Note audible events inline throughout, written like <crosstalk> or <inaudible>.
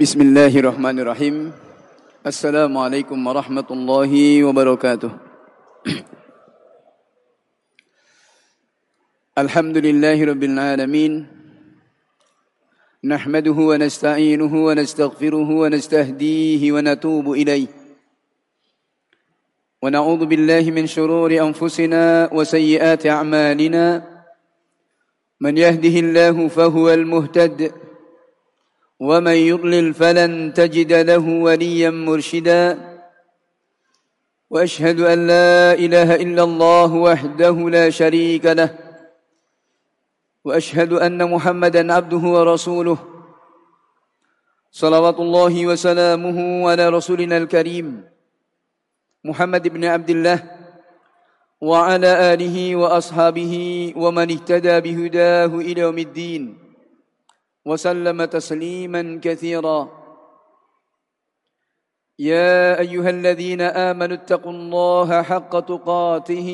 بسم الله الرحمن الرحيم السلام عليكم ورحمة الله وبركاته الحمد لله رب العالمين نحمده ونستعينه ونستغفره ونستهديه ونتوب إليه ونعوذ بالله من شرور أنفسنا وسيئات أعمالنا من يهده الله فهو المهتد ومن يضلل فلن تجد له وليا مرشدا واشهد ان لا اله الا الله وحده لا شريك له واشهد ان محمدا عبده ورسوله صلوات الله وسلامه على رسولنا الكريم محمد بن عبد الله وعلى اله واصحابه ومن اهتدى بهداه إلى يوم الدين وسلم تسليما كثيرا. يا أيها الذين آمنوا اتقوا الله حق تقاته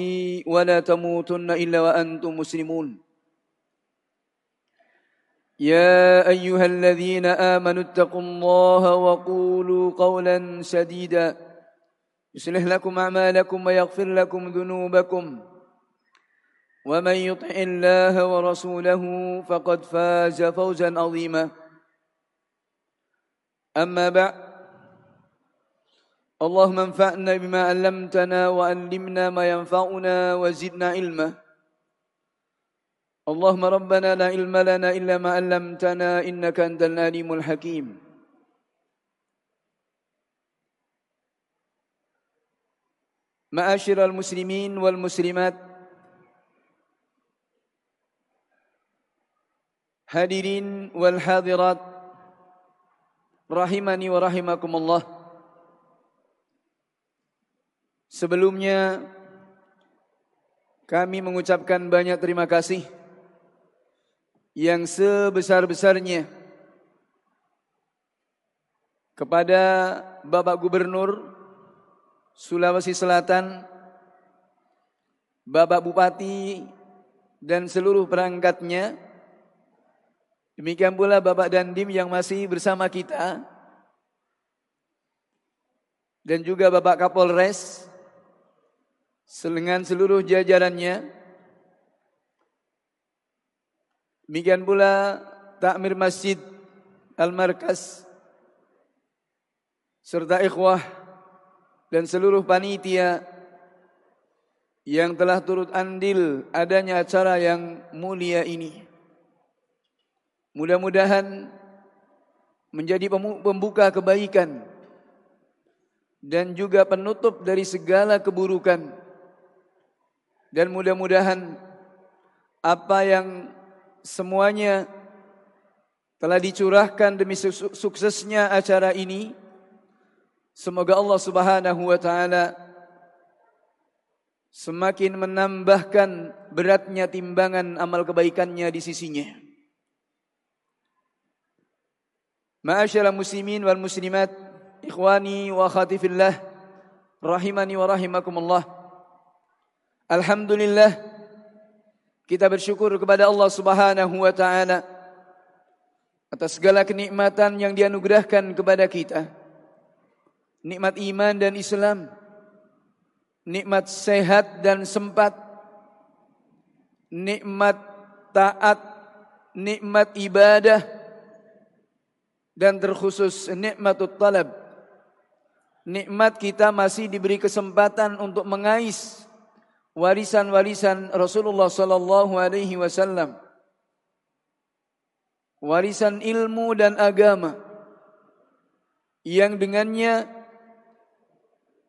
ولا تموتن إلا وأنتم مسلمون. يا أيها الذين آمنوا اتقوا الله وقولوا قولا سديدا. يصلح لكم أعمالكم ويغفر لكم ذنوبكم. ومن يطع الله ورسوله فقد فاز فوزا عظيما. أما بعد اللهم انفعنا بما علمتنا وعلمنا ما ينفعنا وزدنا علما. اللهم ربنا لا علم لنا إلا ما علمتنا إنك أنت العليم الحكيم. معاشر المسلمين والمسلمات Hadirin wal hadirat rahimani wa rahimakumullah. Sebelumnya kami mengucapkan banyak terima kasih yang sebesar-besarnya kepada Bapak Gubernur Sulawesi Selatan, Bapak Bupati dan seluruh perangkatnya Demikian pula Bapak Dandim yang masih bersama kita. Dan juga Bapak Kapolres. Dengan seluruh jajarannya. Demikian pula Takmir Masjid Al-Markas. Serta ikhwah dan seluruh panitia yang telah turut andil adanya acara yang mulia ini. Mudah-mudahan menjadi pembuka kebaikan dan juga penutup dari segala keburukan. Dan mudah-mudahan apa yang semuanya telah dicurahkan demi suksesnya acara ini semoga Allah Subhanahu wa taala semakin menambahkan beratnya timbangan amal kebaikannya di sisinya. Ma'asyara muslimin wal muslimat, ikhwani wa akhati fillah, rahimani wa rahimakumullah. Alhamdulillah kita bersyukur kepada Allah Subhanahu wa taala atas segala kenikmatan yang dianugerahkan kepada kita. Nikmat iman dan Islam, nikmat sehat dan sempat, nikmat taat, nikmat ibadah, dan terkhusus nikmatut talab. Nikmat kita masih diberi kesempatan untuk mengais warisan-warisan Rasulullah sallallahu alaihi wasallam. Warisan ilmu dan agama yang dengannya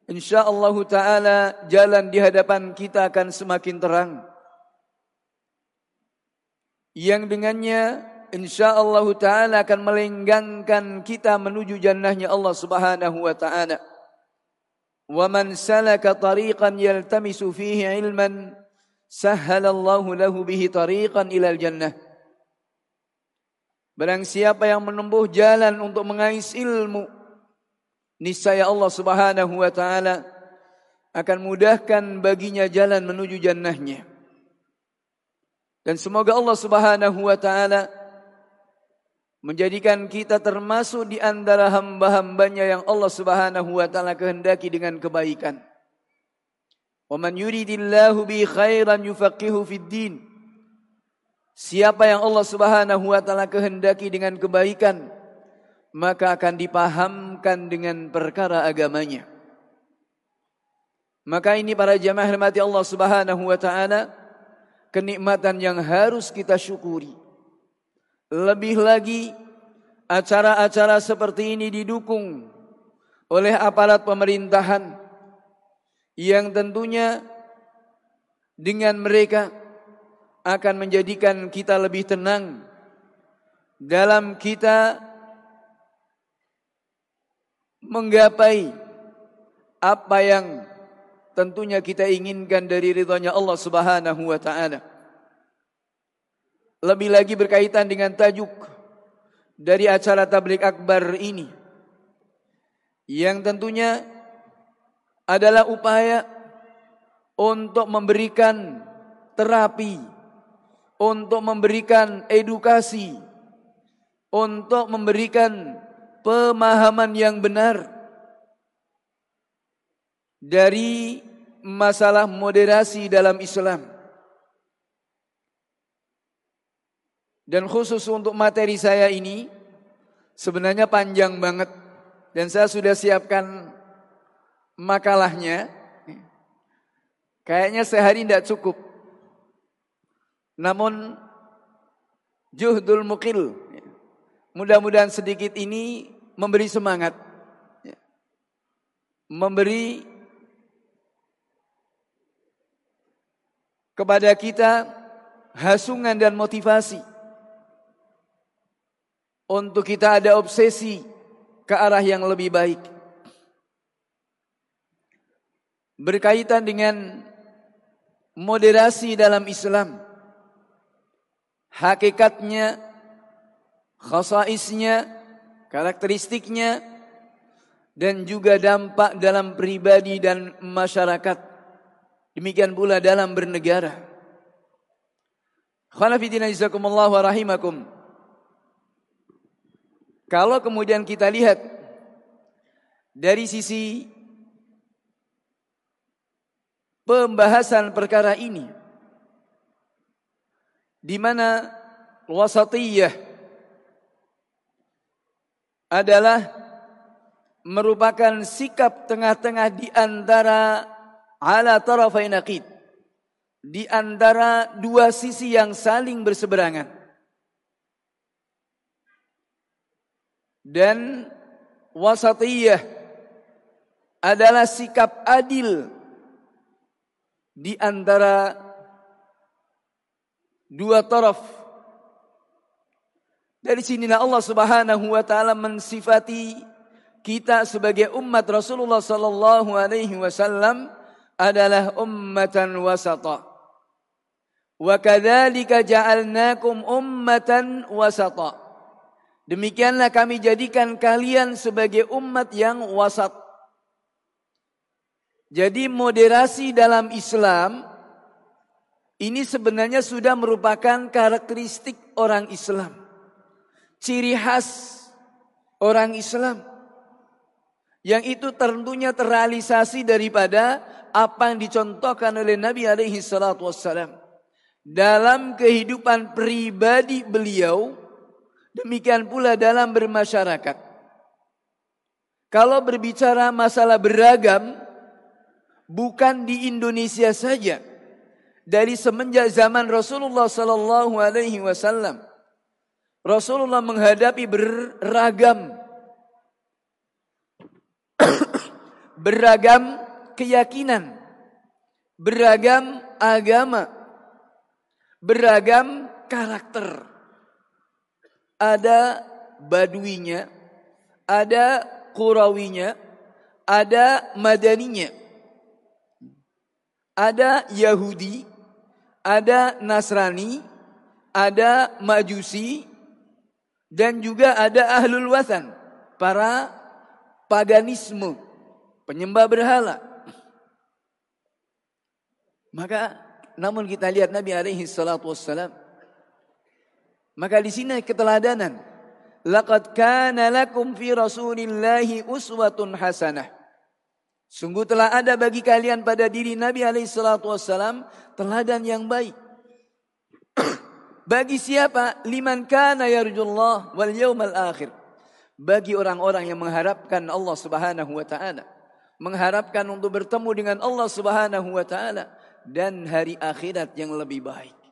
insyaallah taala jalan di hadapan kita akan semakin terang. Yang dengannya insyaallah taala akan melenggangkan kita menuju jannahnya Allah Subhanahu wa taala. Man salaka tariqan yaltamisu fihi ilman sahhala Allah lahu bihi tariqan ila jannah. Barang siapa yang menempuh jalan untuk mengais ilmu, niscaya Allah Subhanahu wa taala akan mudahkan baginya jalan menuju jannahnya. Dan semoga Allah Subhanahu wa taala menjadikan kita termasuk di antara hamba-hambanya yang Allah Subhanahu wa taala kehendaki dengan kebaikan. Wa man yuridillahu bi khairan yufaqihu fid din. Siapa yang Allah Subhanahu wa taala kehendaki dengan kebaikan, maka akan dipahamkan dengan perkara agamanya. Maka ini para jamaah rahmati Allah Subhanahu wa taala kenikmatan yang harus kita syukuri. Lebih lagi acara-acara seperti ini didukung oleh aparat pemerintahan yang tentunya dengan mereka akan menjadikan kita lebih tenang dalam kita menggapai apa yang tentunya kita inginkan dari ridhonya Allah Subhanahu wa taala. Lebih lagi berkaitan dengan tajuk dari acara tablik akbar ini. Yang tentunya adalah upaya untuk memberikan terapi, untuk memberikan edukasi, untuk memberikan pemahaman yang benar dari masalah moderasi dalam Islam. Dan khusus untuk materi saya ini sebenarnya panjang banget dan saya sudah siapkan makalahnya. Kayaknya sehari tidak cukup. Namun juhdul mukil. Mudah-mudahan sedikit ini memberi semangat. Memberi kepada kita hasungan dan motivasi untuk kita ada obsesi ke arah yang lebih baik. Berkaitan dengan moderasi dalam Islam. Hakikatnya, khasaisnya, karakteristiknya, dan juga dampak dalam pribadi dan masyarakat. Demikian pula dalam bernegara. Khalafidina jazakumullah wa rahimakum. Kalau kemudian kita lihat dari sisi pembahasan perkara ini di mana wasatiyah adalah merupakan sikap tengah-tengah di antara ala tarafain di antara dua sisi yang saling berseberangan dan wasatiyah adalah sikap adil di antara dua taraf. Dari sinilah Allah Subhanahu wa taala mensifati kita sebagai umat Rasulullah sallallahu alaihi wasallam adalah ummatan wasata. Wa kadzalika ja'alnakum ummatan wasata. Demikianlah kami jadikan kalian sebagai umat yang wasat. Jadi moderasi dalam Islam ini sebenarnya sudah merupakan karakteristik orang Islam. Ciri khas orang Islam. Yang itu tentunya terrealisasi daripada apa yang dicontohkan oleh Nabi alaihi salatu wassalam. Dalam kehidupan pribadi beliau Demikian pula dalam bermasyarakat. Kalau berbicara masalah beragam, bukan di Indonesia saja. Dari semenjak zaman Rasulullah Sallallahu Alaihi Wasallam, Rasulullah menghadapi beragam, <coughs> beragam keyakinan, beragam agama, beragam karakter ada baduinya, ada kurawinya, ada madaninya. Ada Yahudi, ada Nasrani, ada Majusi, dan juga ada Ahlul Wathan, para paganisme, penyembah berhala. Maka namun kita lihat Nabi alaihi salatu wassalam maka di sini keteladanan laqad kana lakum fi rasulillahi uswatun hasanah. Sungguh telah ada bagi kalian pada diri Nabi alaihi salatu wasallam teladan yang baik. <clears throat> bagi siapa? Liman kana yarjullah wal yawmal akhir. Bagi orang-orang yang mengharapkan Allah Subhanahu wa taala. Mengharapkan untuk bertemu dengan Allah Subhanahu wa taala dan hari akhirat yang lebih baik.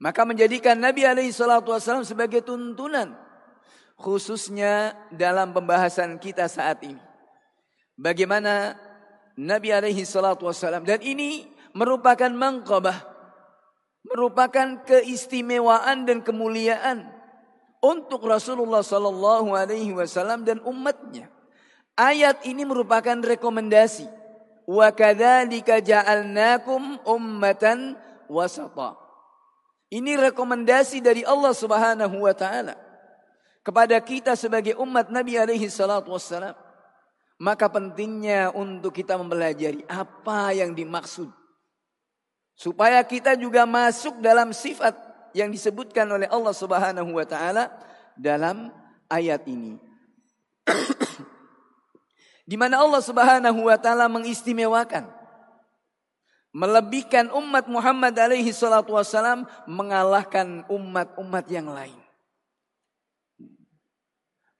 Maka menjadikan Nabi alaihi salatu wasallam sebagai tuntunan khususnya dalam pembahasan kita saat ini. Bagaimana Nabi alaihi salatu wasallam dan ini merupakan mangkabah merupakan keistimewaan dan kemuliaan untuk Rasulullah sallallahu alaihi wasallam dan umatnya. Ayat ini merupakan rekomendasi. Wa kadzalika ja'alnakum ummatan wasata. Ini rekomendasi dari Allah Subhanahu wa taala kepada kita sebagai umat Nabi alaihi salatu wassalam. Maka pentingnya untuk kita mempelajari apa yang dimaksud. Supaya kita juga masuk dalam sifat yang disebutkan oleh Allah Subhanahu wa taala dalam ayat ini. <coughs> Di mana Allah Subhanahu wa taala mengistimewakan melebihkan umat Muhammad alaihi salatu wasalam mengalahkan umat-umat yang lain.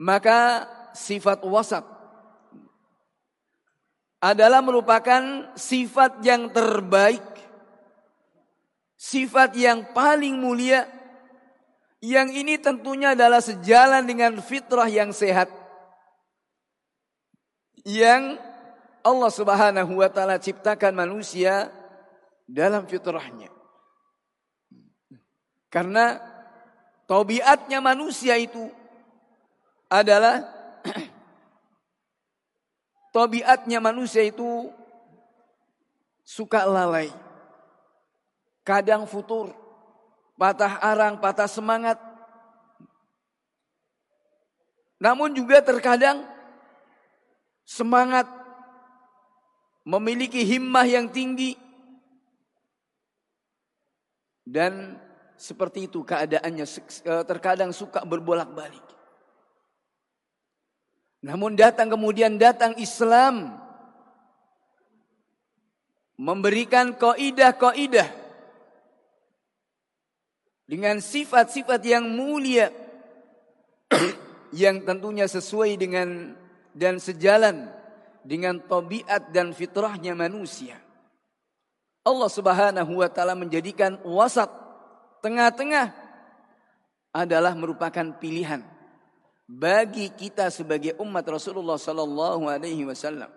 Maka sifat wasat adalah merupakan sifat yang terbaik, sifat yang paling mulia, yang ini tentunya adalah sejalan dengan fitrah yang sehat, yang Allah Subhanahu wa taala ciptakan manusia dalam fitrahnya. Karena tabiatnya manusia itu adalah <clears throat> tabiatnya manusia itu suka lalai. Kadang futur, patah arang, patah semangat. Namun juga terkadang semangat memiliki himmah yang tinggi dan seperti itu keadaannya eh, terkadang suka berbolak-balik. Namun datang kemudian datang Islam memberikan kaidah-kaidah dengan sifat-sifat yang mulia <coughs> yang tentunya sesuai dengan dan sejalan dengan tabiat dan fitrahnya manusia. Allah Subhanahu wa taala menjadikan wasat tengah-tengah adalah merupakan pilihan bagi kita sebagai umat Rasulullah sallallahu alaihi wasallam.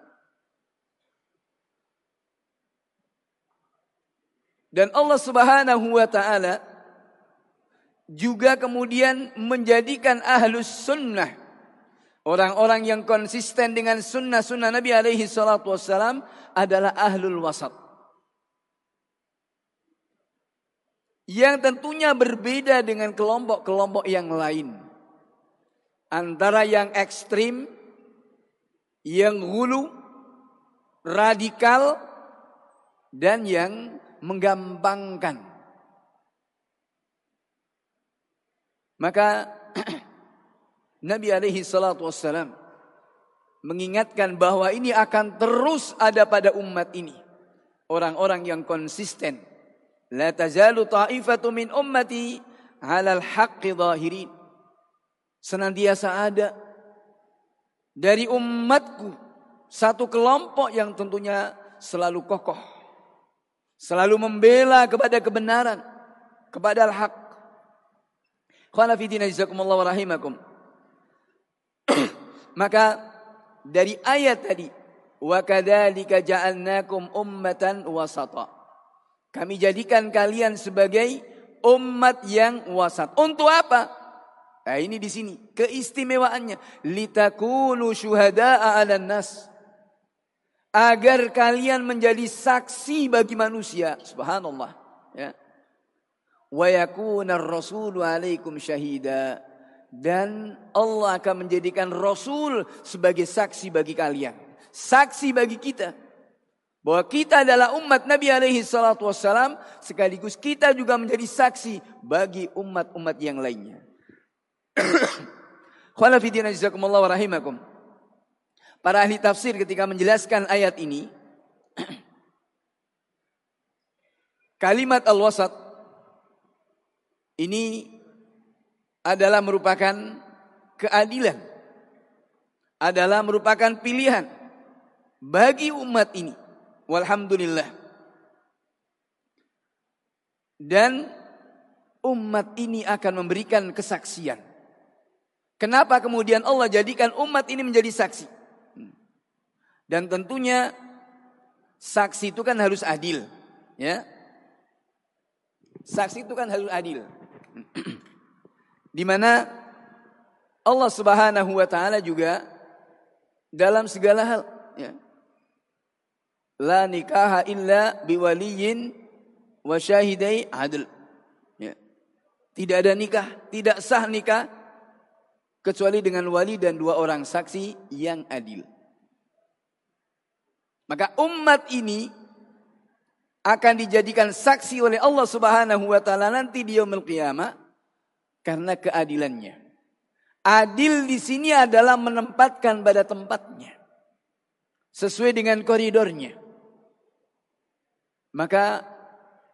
Dan Allah Subhanahu wa taala juga kemudian menjadikan ahlus sunnah orang-orang yang konsisten dengan sunnah-sunnah Nabi alaihi salatu wassalam adalah ahlul wasat. Yang tentunya berbeda dengan kelompok-kelompok yang lain antara yang ekstrim, yang hulu, radikal, dan yang menggampangkan. Maka <clears throat> Nabi alaihi salatu wassalam mengingatkan bahwa ini akan terus ada pada umat ini. Orang-orang yang konsisten. La tazalu ta'ifatu min ummati halal haqqi zahirin senantiasa ada dari umatku satu kelompok yang tentunya selalu kokoh, selalu membela kepada kebenaran, kepada al-haq. Qala fi wa rahimakum. <clears throat> Maka dari ayat tadi, wa kadzalika ja'alnakum ummatan wasata. Kami jadikan kalian sebagai umat yang wasat. Untuk apa? Nah ini di sini keistimewaannya. Litakunu syuhada'a 'alan nas. Agar kalian menjadi saksi bagi manusia. Subhanallah. Ya. Wa yakuna rasulu alaikum syahida. Dan Allah akan menjadikan Rasul sebagai saksi bagi kalian. Saksi bagi kita. Bahwa kita adalah umat Nabi alaihi salatu wassalam. Sekaligus kita juga menjadi saksi bagi umat-umat yang lainnya. <coughs> Khalafidina jazakumullah wa rahimakum. Para ahli tafsir ketika menjelaskan ayat ini, <coughs> kalimat al-wasat ini adalah merupakan keadilan. Adalah merupakan pilihan bagi umat ini. Walhamdulillah. Dan umat ini akan memberikan kesaksian. Kenapa kemudian Allah jadikan umat ini menjadi saksi? Dan tentunya saksi itu kan harus adil, ya. Saksi itu kan harus adil. <clears throat> Di mana Allah Subhanahu wa taala juga dalam segala hal ya. La nikaha illa biwaliyin wa syahidai adl. Ya. Tidak ada nikah, tidak sah nikah kecuali dengan wali dan dua orang saksi yang adil. Maka umat ini akan dijadikan saksi oleh Allah Subhanahu wa taala nanti di yaumil qiyamah karena keadilannya. Adil di sini adalah menempatkan pada tempatnya. Sesuai dengan koridornya. Maka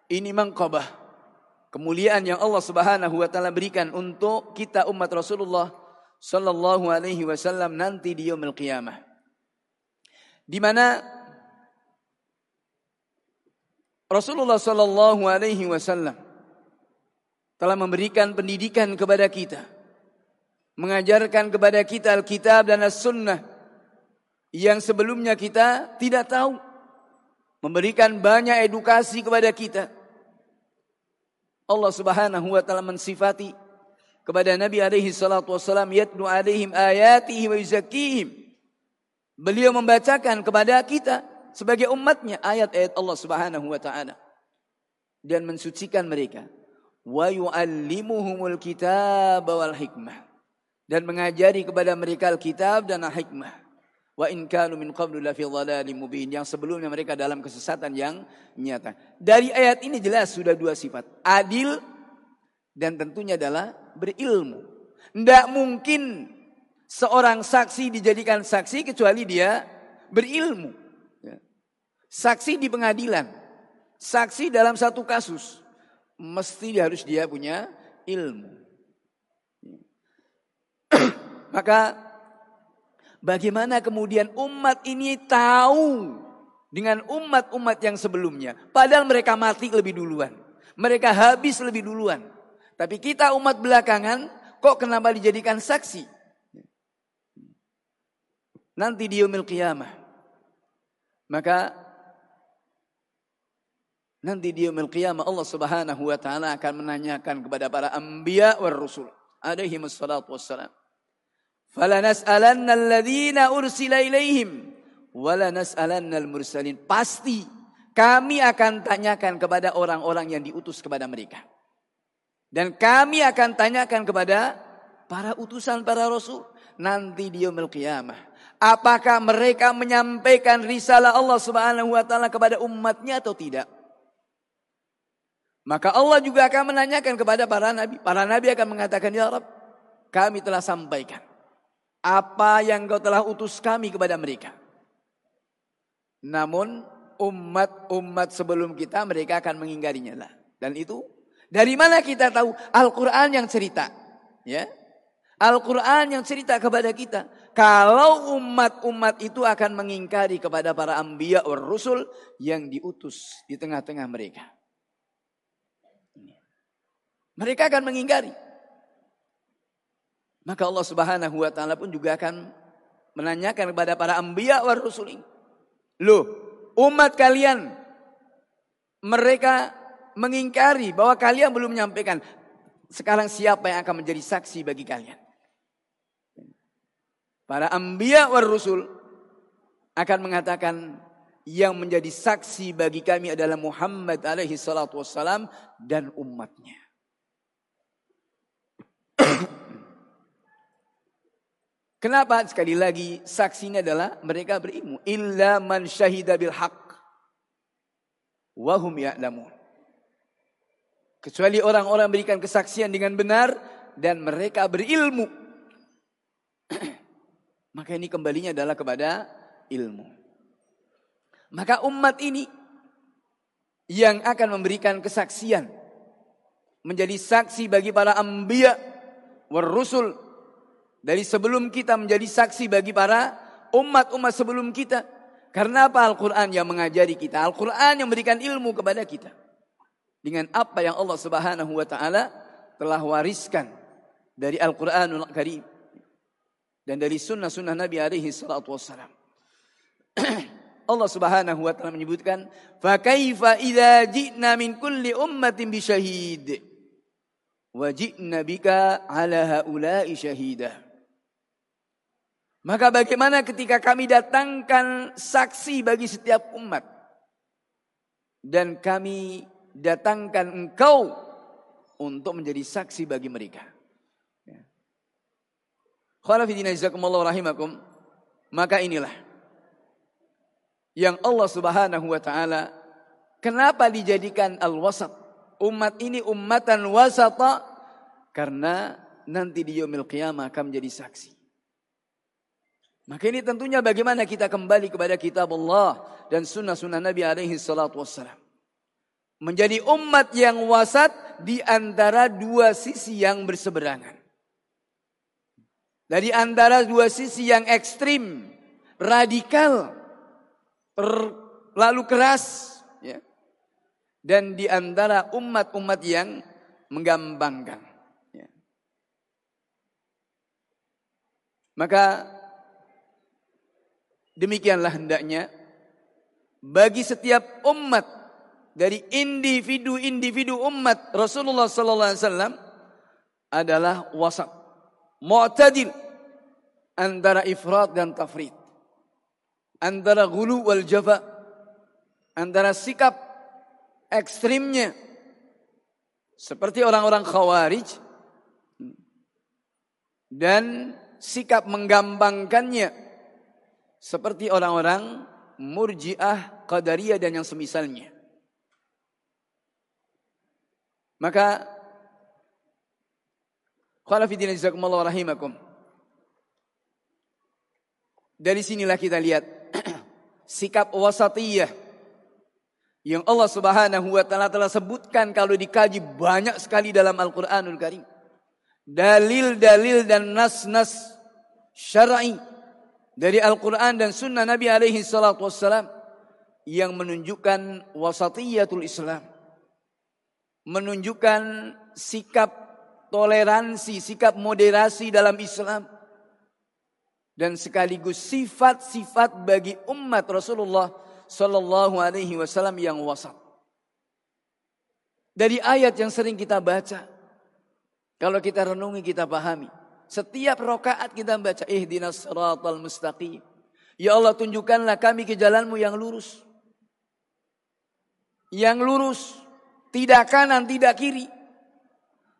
ini mangkabah. Kemuliaan yang Allah subhanahu wa ta'ala berikan untuk kita umat Rasulullah sallallahu alaihi wasallam nanti di yaumil qiyamah. Di mana Rasulullah sallallahu alaihi wasallam telah memberikan pendidikan kepada kita mengajarkan kepada kita Alkitab dan As-Sunnah yang sebelumnya kita tidak tahu. Memberikan banyak edukasi kepada kita. Allah Subhanahu wa taala mensifati kepada Nabi alaihi salatu wasallam yatlu alaihim ayatihi wa yuzakkihim. Beliau membacakan kepada kita sebagai umatnya ayat-ayat Allah Subhanahu wa taala dan mensucikan mereka. Wa yuallimuhumul kitab wal hikmah dan mengajari kepada mereka Alkitab dan Al-Hikmah. Wa in kanu min qablu la fi dhalalin mubin yang sebelumnya mereka dalam kesesatan yang nyata. Dari ayat ini jelas sudah dua sifat, adil dan tentunya adalah berilmu. Tidak mungkin seorang saksi dijadikan saksi kecuali dia berilmu. Ya. Saksi di pengadilan, saksi dalam satu kasus, mesti harus dia punya ilmu. <clears throat> Maka bagaimana kemudian umat ini tahu dengan umat-umat yang sebelumnya. Padahal mereka mati lebih duluan. Mereka habis lebih duluan. Tapi kita umat belakangan kok kenapa dijadikan saksi? Nanti di yaumil qiyamah. Maka nanti di yaumil qiyamah Allah Subhanahu wa taala akan menanyakan kepada para anbiya war rusul alaihi wassalatu wassalam Falanas'alanna alladhina ursila ilaihim walanas'alanna al-mursalin. Pasti kami akan tanyakan kepada orang-orang yang diutus kepada mereka. Dan kami akan tanyakan kepada para utusan para rasul nanti di yaumil qiyamah. Apakah mereka menyampaikan risalah Allah Subhanahu wa taala kepada umatnya atau tidak? Maka Allah juga akan menanyakan kepada para nabi. Para nabi akan mengatakan, "Ya Rabb, kami telah sampaikan apa yang kau telah utus kami kepada mereka. Namun umat-umat sebelum kita mereka akan mengingkarinya lah. Dan itu dari mana kita tahu Al-Qur'an yang cerita, ya? Al-Qur'an yang cerita kepada kita. Kalau umat-umat itu akan mengingkari kepada para anbiya war rusul yang diutus di tengah-tengah mereka. Mereka akan mengingkari. Maka Allah Subhanahu wa taala pun juga akan menanyakan kepada para anbiya wa rusulin. Loh, umat kalian mereka mengingkari bahwa kalian belum menyampaikan. Sekarang siapa yang akan menjadi saksi bagi kalian? Para anbiya wa rusul akan mengatakan yang menjadi saksi bagi kami adalah Muhammad alaihi salatu wassalam dan umatnya. Kenapa? Sekali lagi saksinya adalah mereka berilmu. Illa man syahida bil haq. Wahum ya'lamun. Kecuali orang-orang berikan kesaksian dengan benar dan mereka berilmu. <clears throat> Maka ini kembalinya adalah kepada ilmu. Maka umat ini yang akan memberikan kesaksian menjadi saksi bagi para anbiya war rusul dari sebelum kita menjadi saksi bagi para umat-umat sebelum kita. Karena apa Al-Quran yang mengajari kita? Al-Quran yang memberikan ilmu kepada kita. Dengan apa yang Allah subhanahu wa ta'ala telah wariskan dari Al-Quranul Karim. Dan dari sunnah-sunnah Nabi alaihi salatu wassalam. <clears throat> Allah Subhanahu wa taala menyebutkan, فَكَيْفَ إِذَا idza min kulli ummatin bi syahid عَلَى هَؤُلَاءِ شَهِيدًا syahidah." Maka bagaimana ketika kami datangkan saksi bagi setiap umat dan kami datangkan engkau untuk menjadi saksi bagi mereka. Ya. rahimakum. Maka inilah yang Allah Subhanahu wa taala kenapa dijadikan al-wasat? Umat ini ummatan wasata karena nanti di yaumil qiyamah akan menjadi saksi. Maka ini tentunya bagaimana kita kembali kepada kitab Allah dan sunnah-sunnah Nabi alaihi salatu wassalam. Menjadi umat yang wasat di antara dua sisi yang berseberangan. Dari antara dua sisi yang ekstrim, radikal, lalu keras. Ya. Dan di antara umat-umat yang menggambangkan. Ya. Maka Demikianlah hendaknya bagi setiap umat dari individu-individu umat Rasulullah sallallahu alaihi wasallam adalah wasat, mu'tadil antara ifrat dan tafrid. Antara gulu wal jafa, antara sikap ekstrimnya seperti orang-orang khawarij dan sikap menggambangkannya seperti orang-orang murjiah, qadariyah dan yang semisalnya. Maka Khalafidina jazakumullah rahimakum. Dari sinilah kita lihat <clears throat> sikap wasatiyah yang Allah Subhanahu wa taala telah sebutkan kalau dikaji banyak sekali dalam Al-Qur'anul Karim. Dalil-dalil dan nas-nas syar'i dari Al-Quran dan Sunnah Nabi alaihi salatu wassalam yang menunjukkan wasatiyatul Islam. Menunjukkan sikap toleransi, sikap moderasi dalam Islam. Dan sekaligus sifat-sifat bagi umat Rasulullah sallallahu alaihi wasallam yang wasat. Dari ayat yang sering kita baca. Kalau kita renungi, kita pahami. Setiap rokaat kita baca ihdinas siratal mustaqim. Ya Allah tunjukkanlah kami ke jalanmu yang lurus. Yang lurus. Tidak kanan, tidak kiri.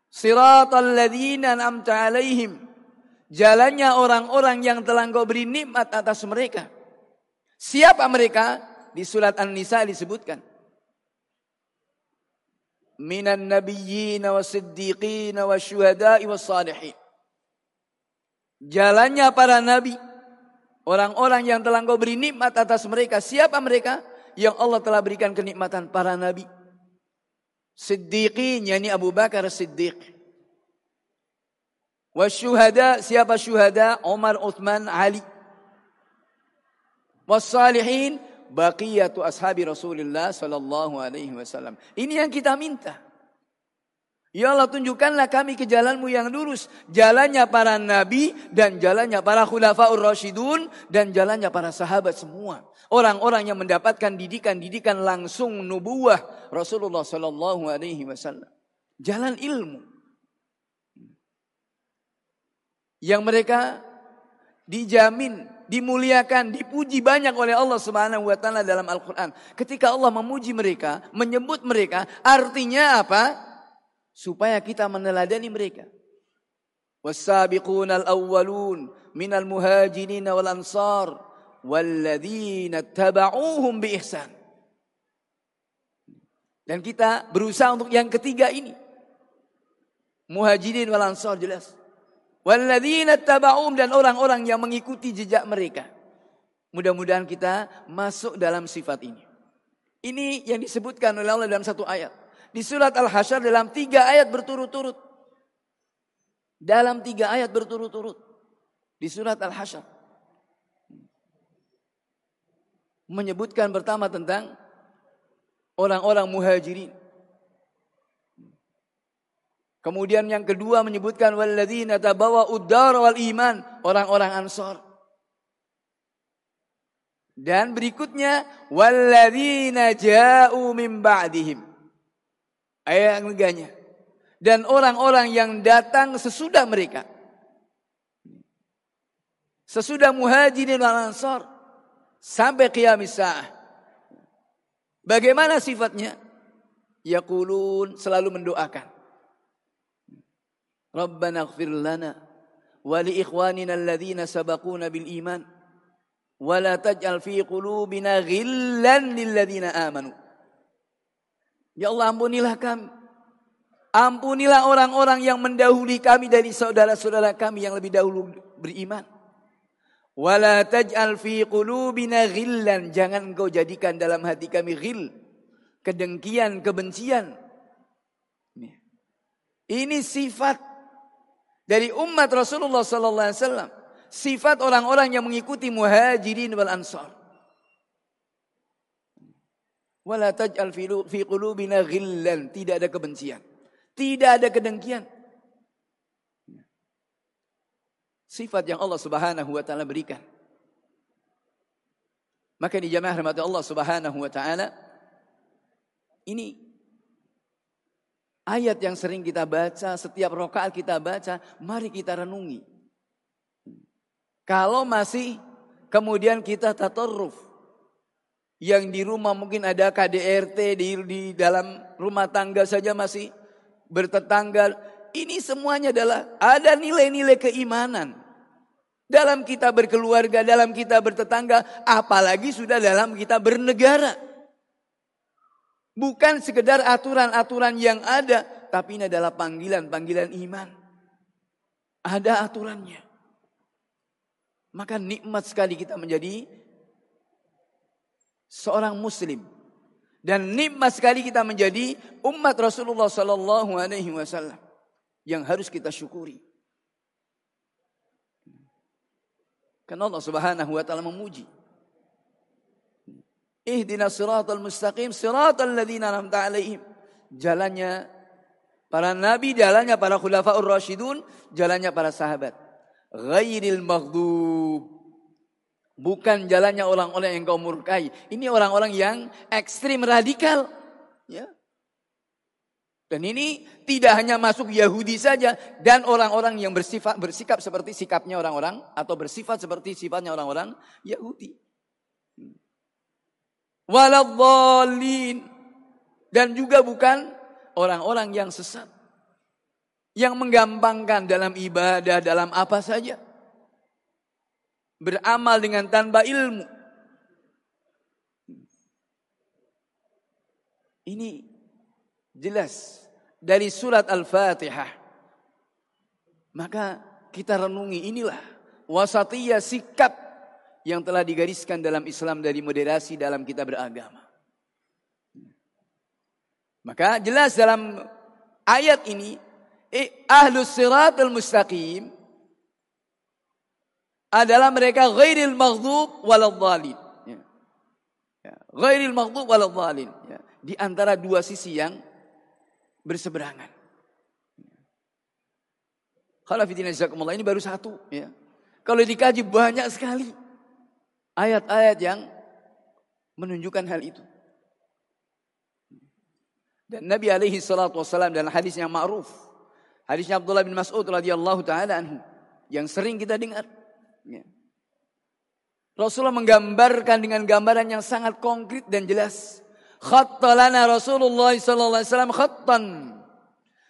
Siratal ladhina namta alaihim. Jalannya orang-orang yang telah engkau beri nikmat atas mereka. Siapa mereka? Di surat An-Nisa disebutkan. Minan nabiyyin wa siddiqin wa syuhada'i wa salihin jalannya para nabi, orang-orang yang telah engkau beri nikmat atas mereka. Siapa mereka? Yang Allah telah berikan kenikmatan para nabi. Siddiqin, yakni Abu Bakar Siddiq. Wasyuhada, siapa syuhada? Umar, Uthman, Ali. Wassalihin, baqiyatu ashabi Rasulullah sallallahu alaihi wasallam. Ini yang kita minta. Ya Allah tunjukkanlah kami ke jalanmu yang lurus. Jalannya para nabi dan jalannya para khulafaur rasyidun dan jalannya para sahabat semua. Orang-orang yang mendapatkan didikan-didikan langsung nubuah Rasulullah sallallahu alaihi wasallam. Jalan ilmu. Yang mereka dijamin, dimuliakan, dipuji banyak oleh Allah Subhanahu wa taala dalam Al-Qur'an. Ketika Allah memuji mereka, menyebut mereka, artinya apa? Supaya kita meneladani mereka. Minal muhajirin wal ansar walladzina tabauhum bi ihsan. Dan kita berusaha untuk yang ketiga ini. Muhajirin wal ansar jelas. Walladzina taba'um dan orang-orang yang mengikuti jejak mereka. Mudah-mudahan kita masuk dalam sifat ini. Ini yang disebutkan oleh Allah dalam satu ayat. Di surat Al-Hasyr dalam tiga ayat berturut-turut. Dalam tiga ayat berturut-turut. Di surat Al-Hasyr. Menyebutkan pertama tentang orang-orang muhajirin. Kemudian yang kedua menyebutkan walladzina tabawa uddar wal iman, orang-orang Ansor. Dan berikutnya walladzina ja'u min ba'dihim. Ayat ketiganya. Dan orang-orang yang datang sesudah mereka. Sesudah muhajirin wal ansar. Sampai kiamisah. Bagaimana sifatnya? Yakulun selalu mendoakan. Rabbana gfir lana. Wali ikhwanina alladhina sabakuna bil iman. Wala taj'al fi qulubina ghillan lilladhina amanu. Ya Allah ampunilah kami. Ampunilah orang-orang yang mendahului kami dari saudara-saudara kami yang lebih dahulu beriman. Wala taj'al fi qulubina ghillan. Jangan engkau jadikan dalam hati kami ghil. Kedengkian, kebencian. Ini sifat dari umat Rasulullah sallallahu alaihi wasallam sifat orang-orang yang mengikuti muhajirin wal ansar wala taj'al fi qulubina ghillan. Tidak ada kebencian. Tidak ada kedengkian. Sifat yang Allah Subhanahu wa taala berikan. Maka di jamaah rahmat Allah Subhanahu wa taala ini Ayat yang sering kita baca, setiap rokaat kita baca, mari kita renungi. Kalau masih kemudian kita tatoruf, yang di rumah mungkin ada KDRT di, di dalam rumah tangga saja masih bertetangga. Ini semuanya adalah ada nilai-nilai keimanan. Dalam kita berkeluarga, dalam kita bertetangga, apalagi sudah dalam kita bernegara. Bukan sekedar aturan-aturan yang ada, tapi ini adalah panggilan-panggilan iman. Ada aturannya. Maka nikmat sekali kita menjadi seorang muslim dan nikmat sekali kita menjadi umat Rasulullah sallallahu alaihi wasallam yang harus kita syukuri. Karena Allah Subhanahu wa taala memuji Ihdina siratal mustaqim siratal ladzina an'amta alaihim. Jalannya para nabi, jalannya para khulafaur rasyidun, jalannya para sahabat. Ghairil maghdub. Bukan jalannya orang-orang yang kau murkai. Ini orang-orang yang ekstrim radikal. Ya. Dan ini tidak hanya masuk Yahudi saja dan orang-orang yang bersifat bersikap seperti sikapnya orang-orang atau bersifat seperti sifatnya orang-orang Yahudi waladhalin dan juga bukan orang-orang yang sesat yang menggampangkan dalam ibadah dalam apa saja beramal dengan tanpa ilmu ini jelas dari surat Al-Fatihah maka kita renungi inilah wasatiyah sikap yang telah digariskan dalam Islam dari moderasi dalam kita beragama. Maka jelas dalam ayat ini eh, ahlus siratal mustaqim adalah mereka ghairil maghdub waladhdallin. Ya. Ya. Ghairil maghdub waladhdallin. Ya. Di antara dua sisi yang berseberangan. Kalau fitina ini baru satu. Ya. Kalau dikaji banyak sekali ayat-ayat yang menunjukkan hal itu. Dan Nabi alaihi salatu wasallam dalam hadis yang ma'ruf. Hadisnya Abdullah bin Mas'ud radhiyallahu taala anhu yang sering kita dengar. Ya. Rasulullah menggambarkan dengan gambaran yang sangat konkret dan jelas. Khattalana Rasulullah sallallahu alaihi wasallam khattan.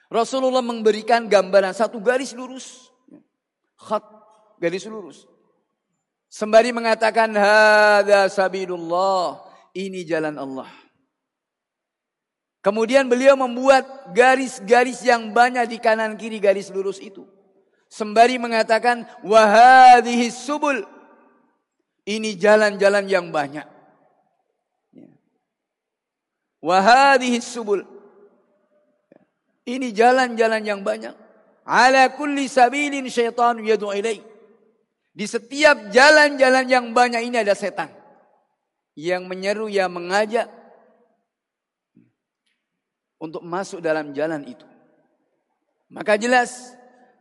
Rasulullah memberikan gambaran satu garis lurus. Khat garis lurus. Sembari mengatakan hadza sabilullah, ini jalan Allah. Kemudian beliau membuat garis-garis yang banyak di kanan kiri garis lurus itu. Sembari mengatakan wahadhihi subul. Ini jalan-jalan yang banyak. Ya. Wahadhihi subul. Ini jalan-jalan yang banyak. Ala kulli sabilin syaitan yadu ilaih. Di setiap jalan-jalan yang banyak ini ada setan. Yang menyeru, yang mengajak. Untuk masuk dalam jalan itu. Maka jelas.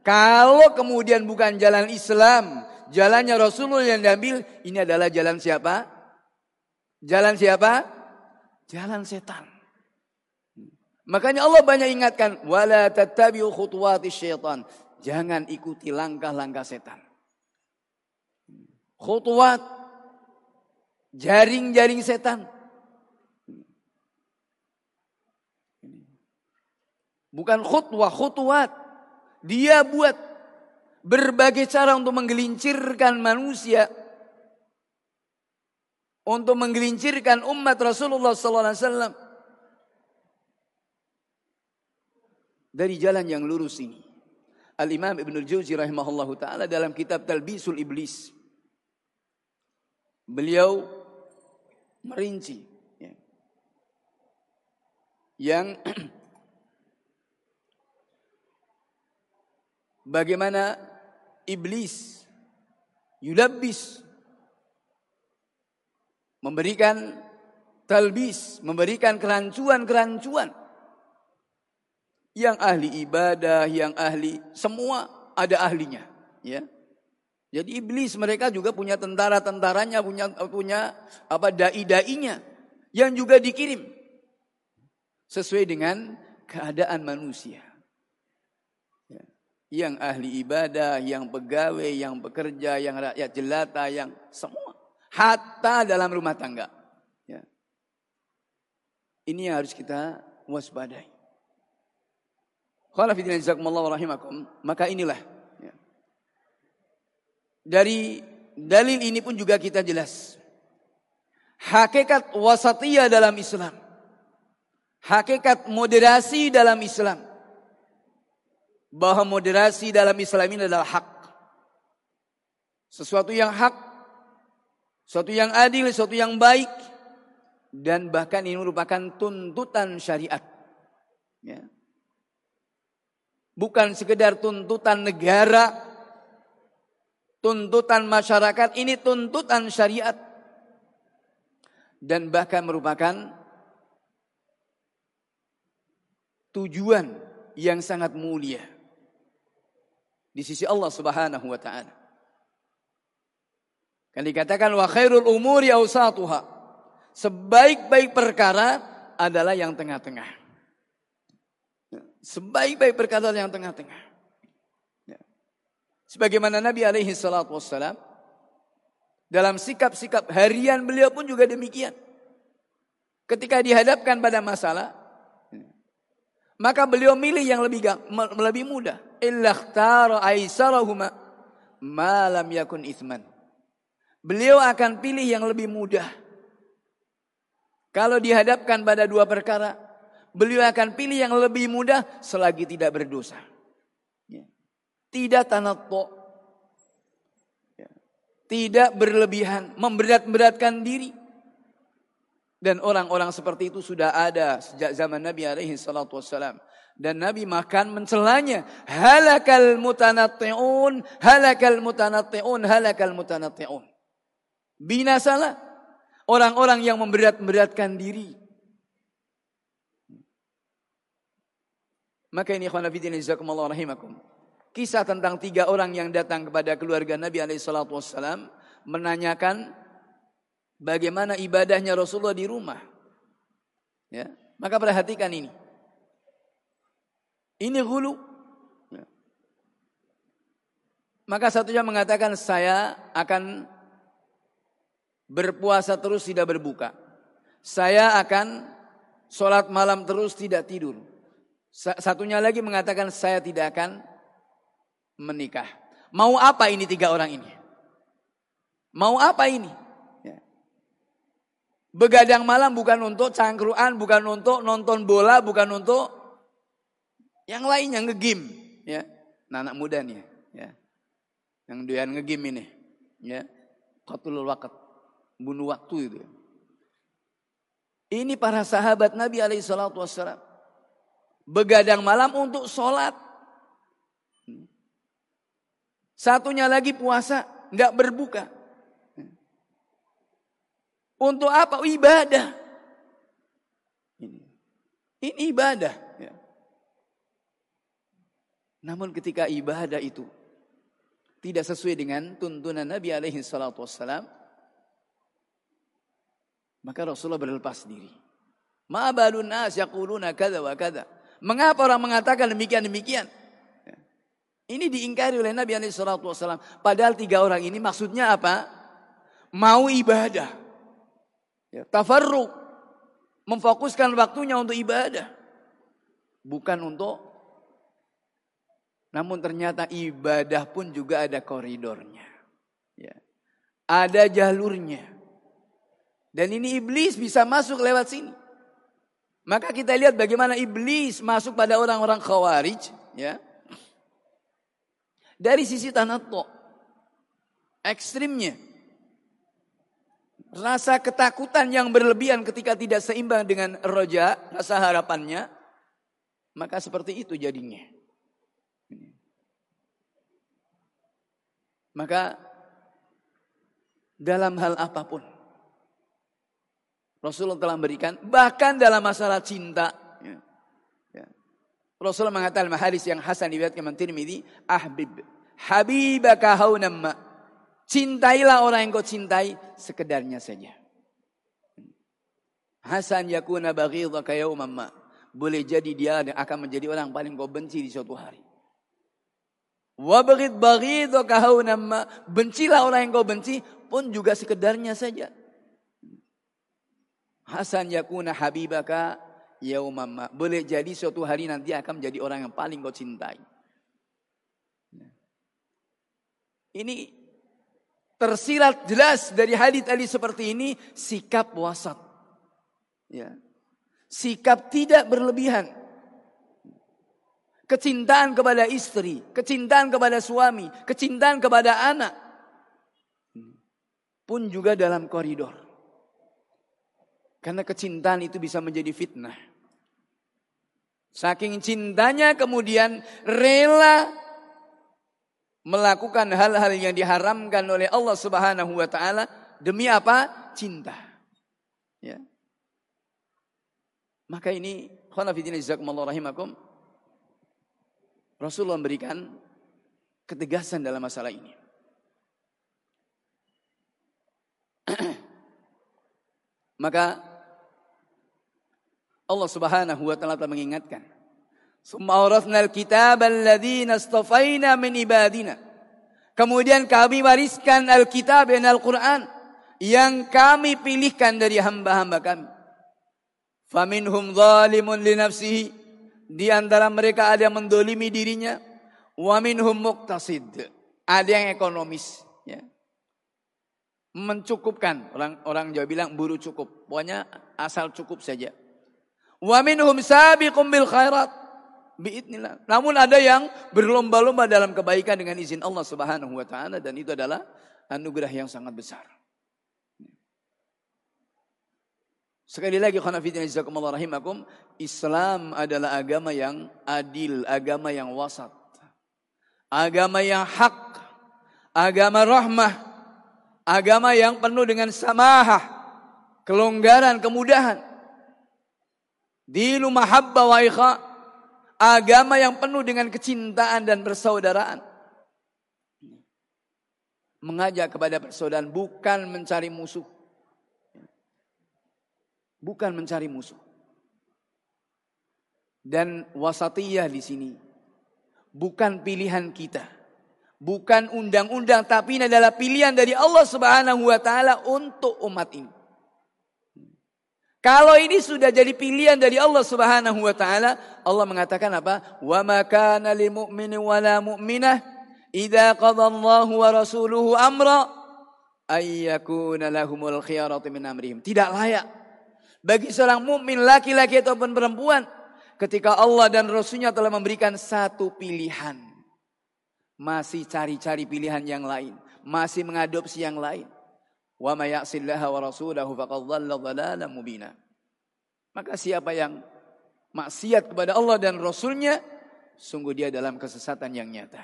Kalau kemudian bukan jalan Islam. Jalannya Rasulullah yang diambil. Ini adalah jalan siapa? Jalan siapa? Jalan setan. Makanya Allah banyak ingatkan. Wala tattabi'u khutuwati syaitan. Jangan ikuti langkah-langkah setan. Khutuwat. Jaring-jaring setan. Bukan khutwah, khutuwat. Dia buat berbagai cara untuk menggelincirkan manusia. Untuk menggelincirkan umat Rasulullah SAW. Dari jalan yang lurus ini. Al-Imam Ibn Al-Jawzi rahimahullah ta'ala dalam kitab Talbisul Iblis. Beliau merinci ya, yang <clears throat> bagaimana iblis yulabis memberikan talbis, memberikan kerancuan-kerancuan yang ahli ibadah, yang ahli semua ada ahlinya, ya. Jadi iblis mereka juga punya tentara-tentaranya, punya punya apa dai-dainya yang juga dikirim sesuai dengan keadaan manusia. Ya. Yang ahli ibadah, yang pegawai, yang bekerja, yang rakyat jelata, yang semua. Hatta dalam rumah tangga. Ya. Ini yang harus kita waspadai. Maka inilah dari dalil ini pun juga kita jelas. Hakikat wasatiyah dalam Islam. Hakikat moderasi dalam Islam. Bahwa moderasi dalam Islam ini adalah hak. Sesuatu yang hak. Sesuatu yang adil, sesuatu yang baik. Dan bahkan ini merupakan tuntutan syariat. Ya. Bukan sekedar tuntutan negara tuntutan masyarakat ini tuntutan syariat dan bahkan merupakan tujuan yang sangat mulia di sisi Allah Subhanahu wa taala. Kan dikatakan wa khairul umuri awsatuha. Sebaik-baik perkara adalah yang tengah-tengah. Sebaik-baik perkara yang tengah-tengah. Sebagaimana Nabi alaihi salatu wassalam. Dalam sikap-sikap harian beliau pun juga demikian. Ketika dihadapkan pada masalah. Maka beliau milih yang lebih lebih mudah. Illakhtara aisarahuma malam yakun ithman. Beliau akan pilih yang lebih mudah. Kalau dihadapkan pada dua perkara, beliau akan pilih yang lebih mudah selagi tidak berdosa. Tidak tanatto. Ya. Tidak berlebihan, memberat-beratkan diri. Dan orang-orang seperti itu sudah ada sejak zaman Nabi alaihi salatu wassalam. Dan Nabi makan mencelanya. Halakal mutanatti'un, halakal mutanatti'un, halakal mutanatti'un. Binasalah orang-orang yang memberat-beratkan diri. Maka ini ikhwan fillah jazakumullah rahimakum. Kisah tentang tiga orang yang datang kepada keluarga Nabi SAW menanyakan bagaimana ibadahnya Rasulullah di rumah. Ya, maka perhatikan ini. Ini hulu. Ya. Maka satunya mengatakan saya akan berpuasa terus tidak berbuka. Saya akan sholat malam terus tidak tidur. Satunya lagi mengatakan saya tidak akan menikah. Mau apa ini tiga orang ini? Mau apa ini? Begadang malam bukan untuk cangkruan, bukan untuk nonton bola, bukan untuk yang lainnya ngegim, ya. Nah, anak muda nih, ya. Yang dia ngegim ini, ya. Qatlul waqt, bunuh waktu itu. Ini para sahabat Nabi alaihi salatu wassalam. Begadang malam untuk sholat. Satunya lagi puasa, nggak berbuka. Untuk apa? Ibadah. Ini, ini ibadah. Ya. Namun ketika ibadah itu tidak sesuai dengan tuntunan Nabi alaihi salatu wassalam, maka Rasulullah berlepas diri. Ma nas yaquluna. Mengapa orang mengatakan demikian demikian? Ya. Ini diingkari oleh Nabi alaihi wasallam. Padahal tiga orang ini maksudnya apa? Mau ibadah. Ya, tafarruq. Memfokuskan waktunya untuk ibadah. Bukan untuk namun ternyata ibadah pun juga ada koridornya. Ya. Ada jalurnya. Dan ini iblis bisa masuk lewat sini. Maka kita lihat bagaimana iblis masuk pada orang-orang khawarij. Ya. Dari sisi tanato. Ekstrimnya. Rasa ketakutan yang berlebihan ketika tidak seimbang dengan roja. Rasa harapannya. Maka seperti itu jadinya. Maka dalam hal apa pun Rasulullah telah memberikan bahkan dalam masalah cinta. Ya. Ya. Rasulullah mengatakan hadis yang Hasan diriwayatkan Imam Tirmidzi, "Ahbib habibaka haunamma." Cintailah orang yang kau cintai sekedarnya saja. Hasan yakuna baghidaka yauman ma. Boleh jadi dia akan menjadi orang paling kau benci di suatu hari. Wabghid baghidaka haunamma. Bencilah orang yang kau benci pun juga sekedarnya saja. Hasan yakuna habibaka yaumamma. Boleh jadi suatu hari nanti akan menjadi orang yang paling kau cintai. Ini tersirat jelas dari hadis-hadis seperti ini sikap wasat. Ya. Sikap tidak berlebihan. Kecintaan kepada istri, kecintaan kepada suami, kecintaan kepada anak pun juga dalam koridor. Karena kecintaan itu bisa menjadi fitnah. Saking cintanya kemudian rela melakukan hal-hal yang diharamkan oleh Allah Subhanahu wa taala demi apa? Cinta. Ya. Maka ini khonafidina jazakumullah rahimakum Rasulullah memberikan ketegasan dalam masalah ini. <clears throat> Maka Allah Subhanahu wa taala telah mengingatkan. Summa kitab astafaina min ibadina. Kemudian kami wariskan Alkitab dan Al-Quran yang kami pilihkan dari hamba-hamba kami. Faminhum zalimun li nafsihi. Di antara mereka ada yang mendolimi dirinya. Wa minhum. Ada yang ekonomis mencukupkan. Orang orang Jawa bilang buru cukup. Pokoknya asal cukup saja. Wa minhum sabiqum bil khairat. Biidnillah. Namun ada yang berlomba-lomba dalam kebaikan dengan izin Allah Subhanahu wa taala dan itu adalah anugerah yang sangat besar. Sekali lagi khonafidin rahimakum, Islam adalah agama yang adil, agama yang wasat. Agama yang hak, agama rahmah, Agama yang penuh dengan samahah, kelonggaran, kemudahan. Dilu mahabba wa ikha. Agama yang penuh dengan kecintaan dan persaudaraan. Mengajak kepada persaudaraan bukan mencari musuh. Bukan mencari musuh. Dan wasatiyah di sini bukan pilihan kita Bukan undang-undang tapi ini adalah pilihan dari Allah Subhanahu wa taala untuk umat ini. Kalau ini sudah jadi pilihan dari Allah Subhanahu wa taala, Allah mengatakan apa? Wa ma kana lil mu'minin wa la mu'minah idza qada Allahu wa rasuluhu amra ayyakuna lahumul khiyaratu min amrihim. Tidak layak bagi seorang mukmin laki-laki ataupun perempuan ketika Allah dan Rasulnya telah memberikan satu pilihan. Masih cari-cari pilihan yang lain. Masih mengadopsi yang lain. Wa may ya'sillaha wa rasulahu faqad dhalla dhalalan mubina. Maka siapa yang maksiat kepada Allah dan Rasulnya, sungguh dia dalam kesesatan yang nyata.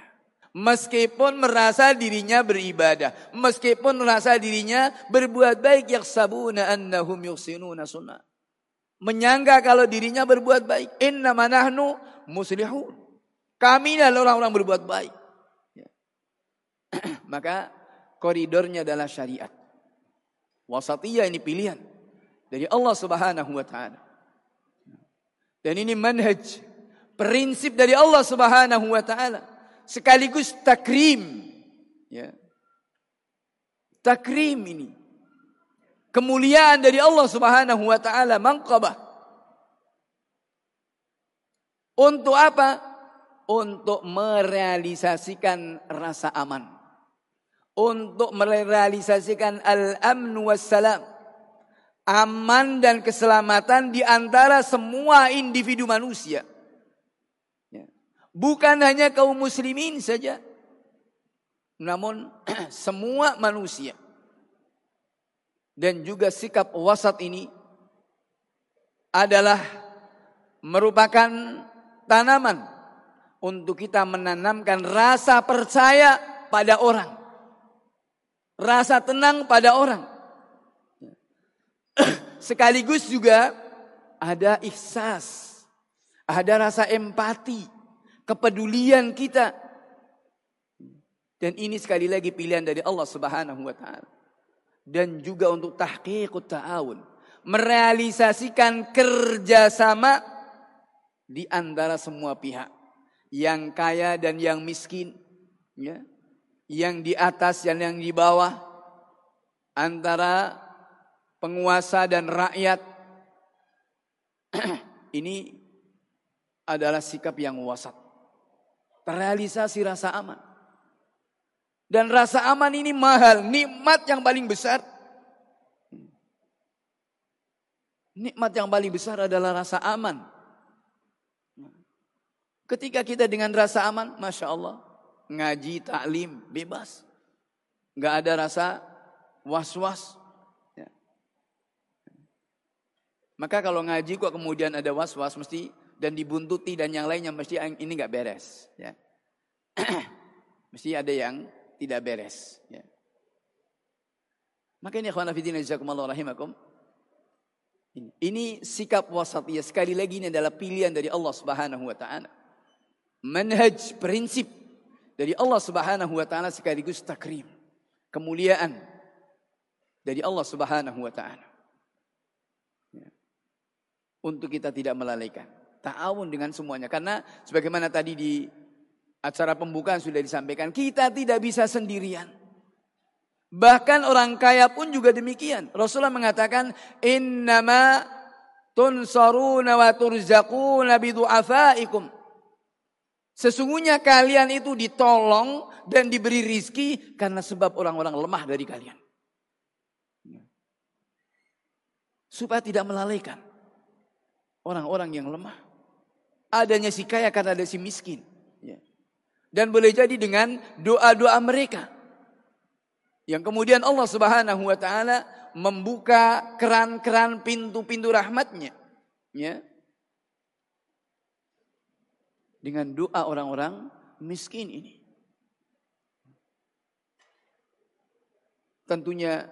Meskipun merasa dirinya beribadah. Meskipun merasa dirinya berbuat baik. Yaksabuna annahum yusinuna sunnah. Menyangka kalau dirinya berbuat baik. Inna manahnu muslihun. Kami adalah orang-orang berbuat baik. Ya. <clears throat> Maka koridornya adalah syariat. Wasatiyah ini pilihan. Dari Allah subhanahu wa ta'ala. Dan ini manhaj. Prinsip dari Allah subhanahu wa ta'ala sekaligus takrim. Ya. Takrim ini. Kemuliaan dari Allah subhanahu wa ta'ala. Mangkabah. Untuk apa? Untuk merealisasikan rasa aman. Untuk merealisasikan al-amnu wassalam. Aman dan keselamatan di antara semua individu manusia. Bukan hanya kaum muslimin saja. Namun <clears throat> semua manusia. Dan juga sikap wasat ini adalah merupakan tanaman untuk kita menanamkan rasa percaya pada orang. Rasa tenang pada orang. <clears throat> Sekaligus juga ada ihsas, ada rasa empati, kepedulian kita. Dan ini sekali lagi pilihan dari Allah Subhanahu wa taala. Dan juga untuk tahqiqut ta'awun, merealisasikan kerjasama di antara semua pihak. Yang kaya dan yang miskin, ya. Yang di atas dan yang di bawah, antara penguasa dan rakyat. <clears throat> ini adalah sikap yang wasat terrealisasi rasa aman. Dan rasa aman ini mahal, nikmat yang paling besar. Nikmat yang paling besar adalah rasa aman. Ketika kita dengan rasa aman, Masya Allah, ngaji, taklim, bebas. Nggak ada rasa was-was. Ya. Maka kalau ngaji kok kemudian ada was-was, mesti dan dibuntuti dan yang lainnya mesti ini nggak beres. Ya. <clears throat> mesti ada yang tidak beres. Ya. Maka ini akhwan afidin jazakumullah rahimakum. Ini, ini sikap wasatiyah. Sekali lagi ini adalah pilihan dari Allah subhanahu wa ta'ala. Manhaj, prinsip dari Allah subhanahu wa ta'ala sekaligus takrim. Kemuliaan dari Allah subhanahu wa ta'ala. Ya. Untuk kita tidak melalaikan. Ta'awun dengan semuanya. Karena sebagaimana tadi di acara pembukaan sudah disampaikan. Kita tidak bisa sendirian. Bahkan orang kaya pun juga demikian. Rasulullah mengatakan. Innama tunsaruna wa turzaquna bidu'afaikum. Sesungguhnya kalian itu ditolong dan diberi rizki karena sebab orang-orang lemah dari kalian. Supaya tidak melalaikan orang-orang yang lemah adanya si kaya karena ada si miskin. Ya. Dan boleh jadi dengan doa-doa mereka. Yang kemudian Allah subhanahu wa ta'ala membuka keran-keran pintu-pintu rahmatnya. Ya. Dengan doa orang-orang miskin ini. Tentunya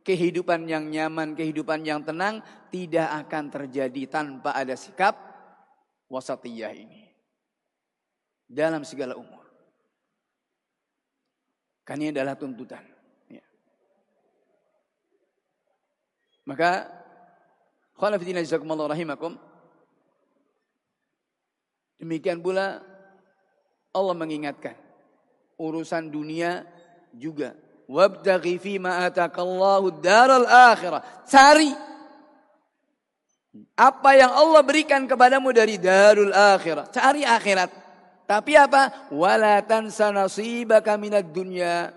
kehidupan yang nyaman, kehidupan yang tenang tidak akan terjadi tanpa ada sikap wasatiyah ini. Dalam segala umur. Kan ini adalah tuntutan. Ya. Maka, khalafidina jazakumullah rahimakum. Demikian pula Allah mengingatkan urusan dunia juga wabtaghi fi ma atakallahu daral akhirah cari apa yang Allah berikan kepadamu dari darul akhirat. Cari akhirat. Tapi apa? Wala tansa nasibaka minad dunya.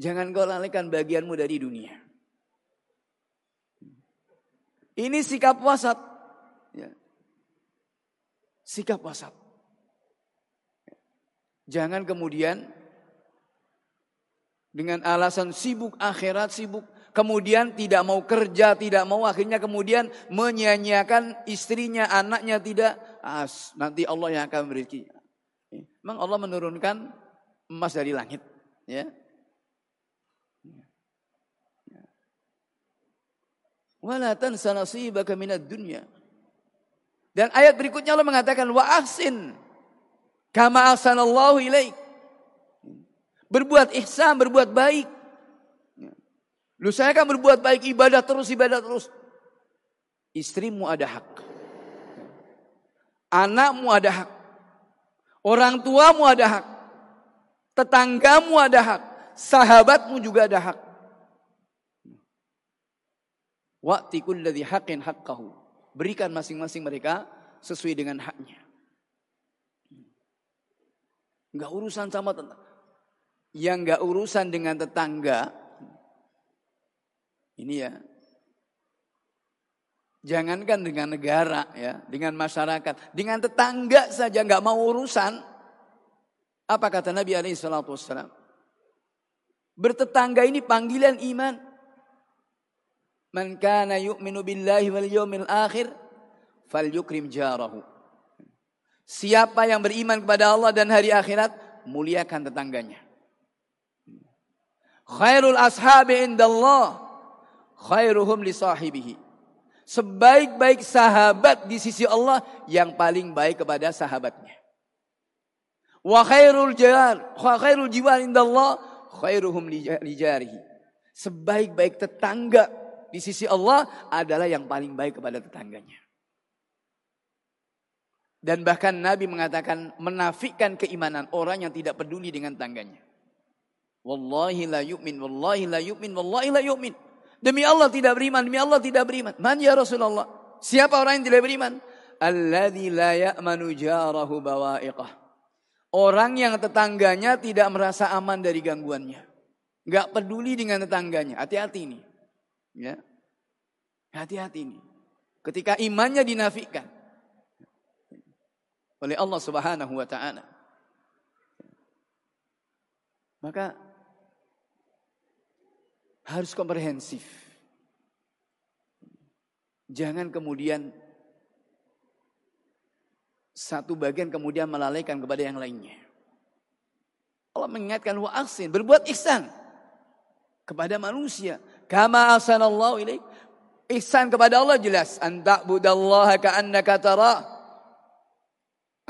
Jangan kau lalaikan bagianmu dari dunia. Ini sikap wasat. Ya. Sikap wasat. Jangan kemudian dengan alasan sibuk akhirat, sibuk kemudian tidak mau kerja, tidak mau akhirnya kemudian menyanyiakan istrinya, anaknya tidak. As, nanti Allah yang akan memberi. Memang Allah menurunkan emas dari langit, ya. Wala tansa nasibaka minad dunya. Dan ayat berikutnya Allah mengatakan wa ahsin kama ahsanallahu ilaik. Berbuat ihsan, berbuat baik. Lu saya kan berbuat baik ibadah terus, ibadah terus. Istrimu ada hak. Anakmu ada hak. Orang tuamu ada hak. Tetanggamu ada hak. Sahabatmu juga ada hak. Wa'ti kulladhi haqqin haqqahu. Berikan masing-masing mereka sesuai dengan haknya. Enggak urusan sama tetangga. Yang enggak urusan dengan tetangga. Ini ya. Jangankan dengan negara ya, dengan masyarakat, dengan tetangga saja enggak mau urusan. Apa kata Nabi alaihi salatu? Bertetangga ini panggilan iman. Man kana yu'minu billahi wal yawmil akhir falyukrim jarahu. Siapa yang beriman kepada Allah dan hari akhirat, muliakan tetangganya. Khairul ashabi indallah khairuhum li sahibihi. Sebaik-baik sahabat di sisi Allah yang paling baik kepada sahabatnya. Wa khairul jar, wa khairul jiwar indallah khairuhum li jarihi. Sebaik-baik tetangga di sisi Allah adalah yang paling baik kepada tetangganya. Dan bahkan Nabi mengatakan menafikan keimanan orang yang tidak peduli dengan tangganya. Wallahi la yu'min, wallahi la yu'min, wallahi la yu'min. Demi Allah tidak beriman, demi Allah tidak beriman. Man ya Rasulullah? Siapa orang yang tidak beriman? Alladhi la ya'manu jarahu bawa'iqah. Orang yang tetangganya tidak merasa aman dari gangguannya. Gak peduli dengan tetangganya. Hati-hati ini. Ya. Hati-hati ini. Ketika imannya dinafikan oleh Allah Subhanahu wa taala. Maka harus komprehensif. Jangan kemudian satu bagian kemudian melalaikan kepada yang lainnya. Allah mengingatkan wa aksin, berbuat ihsan kepada manusia. Kama ahsanallahu ilaik. Ihsan kepada Allah jelas. Anta'budallaha ka'annaka tara.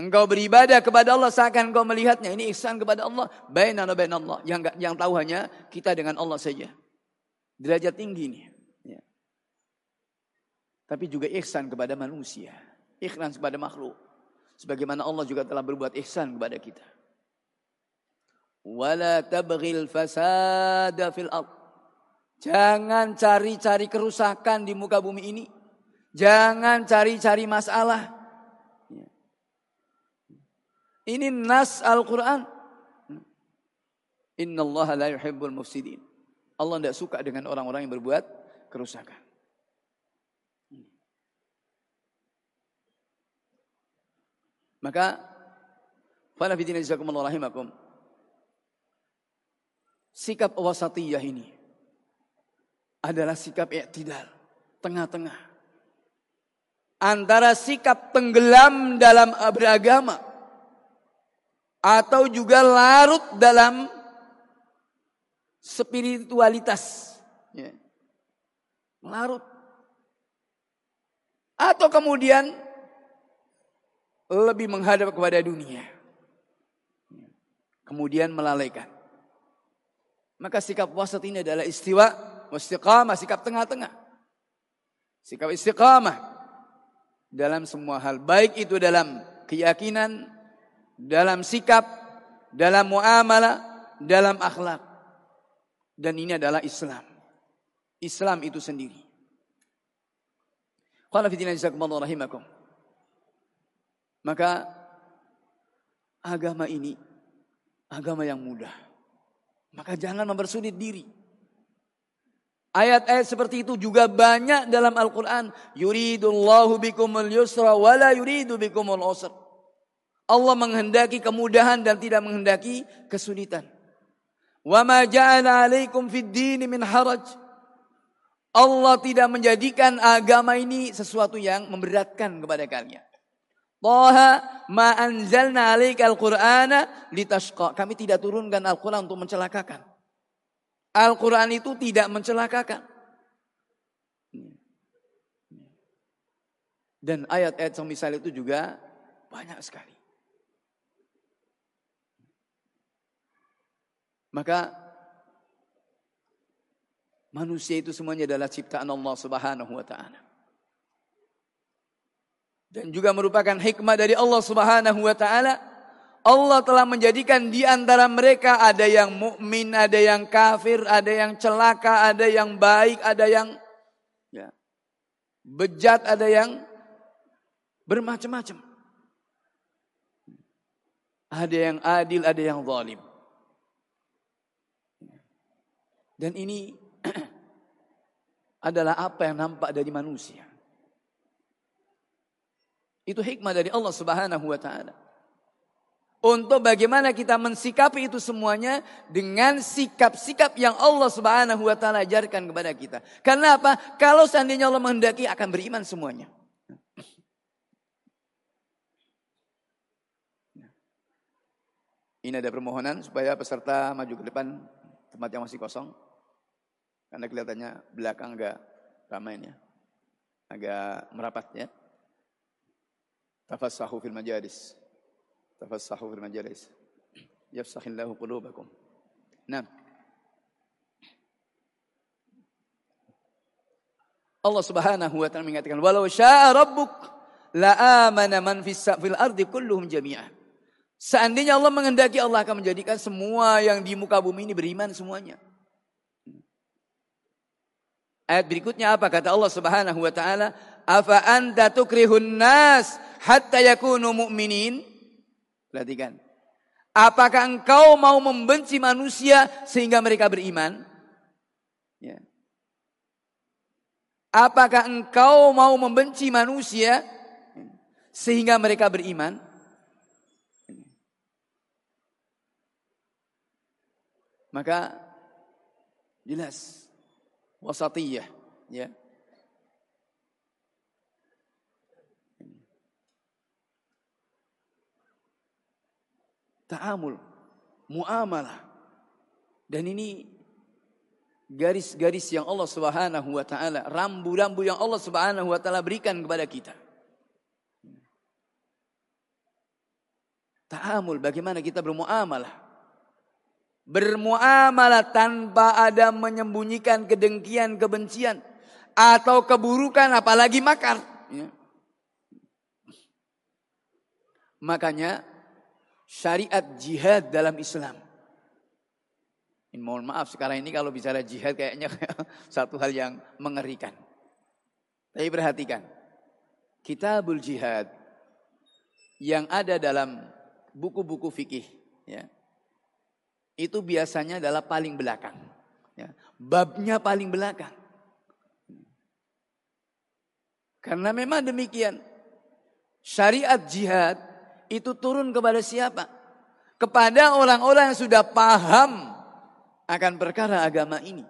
Engkau beribadah kepada Allah seakan engkau melihatnya. Ini ihsan kepada Allah. Bainana bain Allah. Yang, yang tahu hanya kita dengan Allah saja. Derajat tinggi ini. Ya. Tapi juga ihsan kepada manusia. Ikhlas kepada makhluk. Sebagaimana Allah juga telah berbuat ihsan kepada kita. Wala tabghil fasada fil ardh. Jangan cari-cari kerusakan di muka bumi ini. Jangan cari-cari masalah. Ini nas Al-Quran. Inna Allah la yuhibbul mufsidin. Allah tidak suka dengan orang-orang yang berbuat kerusakan. Maka, Fala fidina jazakumullah. Sikap wasatiyah ini adalah sikap i'tidal, tengah-tengah. Antara sikap tenggelam dalam beragama atau juga larut dalam spiritualitas. Ya. Larut. Atau kemudian lebih menghadap kepada dunia. Kemudian melalaikan. Maka sikap wasat ini adalah istiwa istiqamah, sikap tengah-tengah. Sikap istiqamah dalam semua hal. Baik itu dalam keyakinan, dalam sikap, dalam muamalah, dalam akhlak. Dan ini adalah Islam. Islam itu sendiri. Qala. Maka agama ini agama yang mudah. Maka jangan mempersulit diri. Ayat-ayat seperti itu juga banyak dalam Al-Quran. Yuridullahu bikumul yusra wala yuridu bikumul usra. Allah menghendaki kemudahan dan tidak menghendaki kesulitan. Wa ma ja'ala alaikum fid dini min haraj. Allah tidak menjadikan agama ini sesuatu yang memberatkan kepada kalian. Taha ma anzalna alaikal qur'ana litashqa. Kami tidak turunkan Al-Quran untuk mencelakakan. Al-Quran itu tidak mencelakakan. Dan ayat-ayat semisal itu juga banyak sekali. Maka manusia itu semuanya adalah ciptaan Allah Subhanahu wa taala. Dan juga merupakan hikmah dari Allah Subhanahu wa taala. Allah telah menjadikan di antara mereka ada yang mukmin, ada yang kafir, ada yang celaka, ada yang baik, ada yang ya, bejat, ada yang bermacam-macam. Ada yang adil, ada yang zalim. Dan ini <clears throat> adalah apa yang nampak dari manusia. Itu hikmah dari Allah Subhanahu wa taala. Untuk bagaimana kita mensikapi itu semuanya dengan sikap-sikap yang Allah Subhanahu wa taala ajarkan kepada kita. Karena apa? Kalau seandainya Allah menghendaki akan beriman semuanya. Ini ada permohonan supaya peserta maju ke depan tempat yang masih kosong. Karena kelihatannya belakang agak ramainya. Agak merapat ya. Tafassahu fil majalis. Tafassahu fil majalis. Yafsahillahu qulubakum. Nah. Allah Subhanahu wa taala mengatakan, "Walau syaa rabbuk la amana man fil ardi kulluhum jami'an." Seandainya Allah menghendaki Allah akan menjadikan semua yang di muka bumi ini beriman semuanya. Ayat berikutnya apa kata Allah Subhanahu wa taala? Afa anta tukrihun nas hatta yakunu mu'minin? Perhatikan. Apakah engkau mau membenci manusia sehingga mereka beriman? Ya. Apakah engkau mau membenci manusia sehingga mereka beriman? Maka jelas wasatiyah ya ta'amul muamalah dan ini garis-garis yang Allah Subhanahu wa taala rambu-rambu yang Allah Subhanahu wa taala berikan kepada kita ta'amul bagaimana kita bermuamalah Bermuamalah tanpa ada menyembunyikan kedengkian, kebencian. Atau keburukan apalagi makar. Ya. Makanya syariat jihad dalam Islam. Ini mohon maaf sekarang ini kalau bicara jihad kayaknya <laughs> satu hal yang mengerikan. Tapi perhatikan. Kitabul jihad yang ada dalam buku-buku fikih. Ya itu biasanya adalah paling belakang. Ya, babnya paling belakang. Karena memang demikian. Syariat jihad itu turun kepada siapa? Kepada orang-orang yang sudah paham akan perkara agama ini.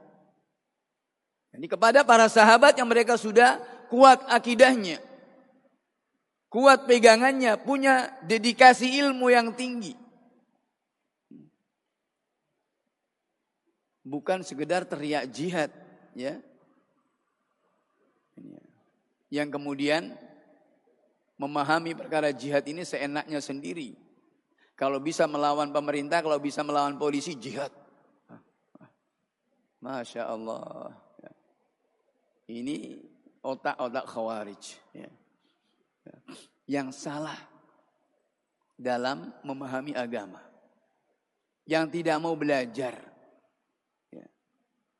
Jadi kepada para sahabat yang mereka sudah kuat akidahnya. Kuat pegangannya, punya dedikasi ilmu yang tinggi. bukan sekedar teriak jihad ya yang kemudian memahami perkara jihad ini seenaknya sendiri kalau bisa melawan pemerintah kalau bisa melawan polisi jihad masya Allah ini otak-otak khawarij ya. yang salah dalam memahami agama yang tidak mau belajar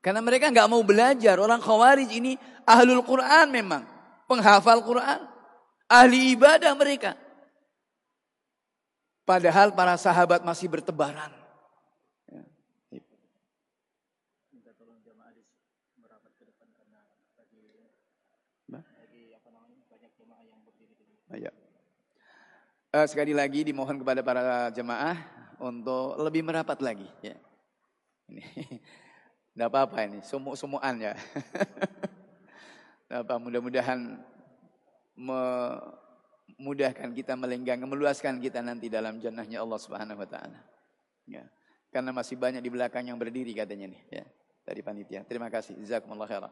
karena mereka nggak mau belajar. Orang khawarij ini ahlul Quran memang. Penghafal Quran. Ahli ibadah mereka. Padahal para sahabat masih bertebaran. Ya. jamaah merapat ke depan karena lagi lagi apa namanya banyak jamaah yang berdiri di Ya. Uh, sekali lagi dimohon kepada para jemaah untuk lebih merapat lagi. Ya. Ini, <laughs> tidak apa-apa ini, sumuk-sumuan ya. <laughs> apa mudah-mudahan memudahkan kita melenggang, meluaskan kita nanti dalam jannahnya Allah Subhanahu Wa Taala. Ya. Karena masih banyak di belakang yang berdiri katanya nih. Ya. Dari panitia. Terima kasih. Jazakumullah khairan.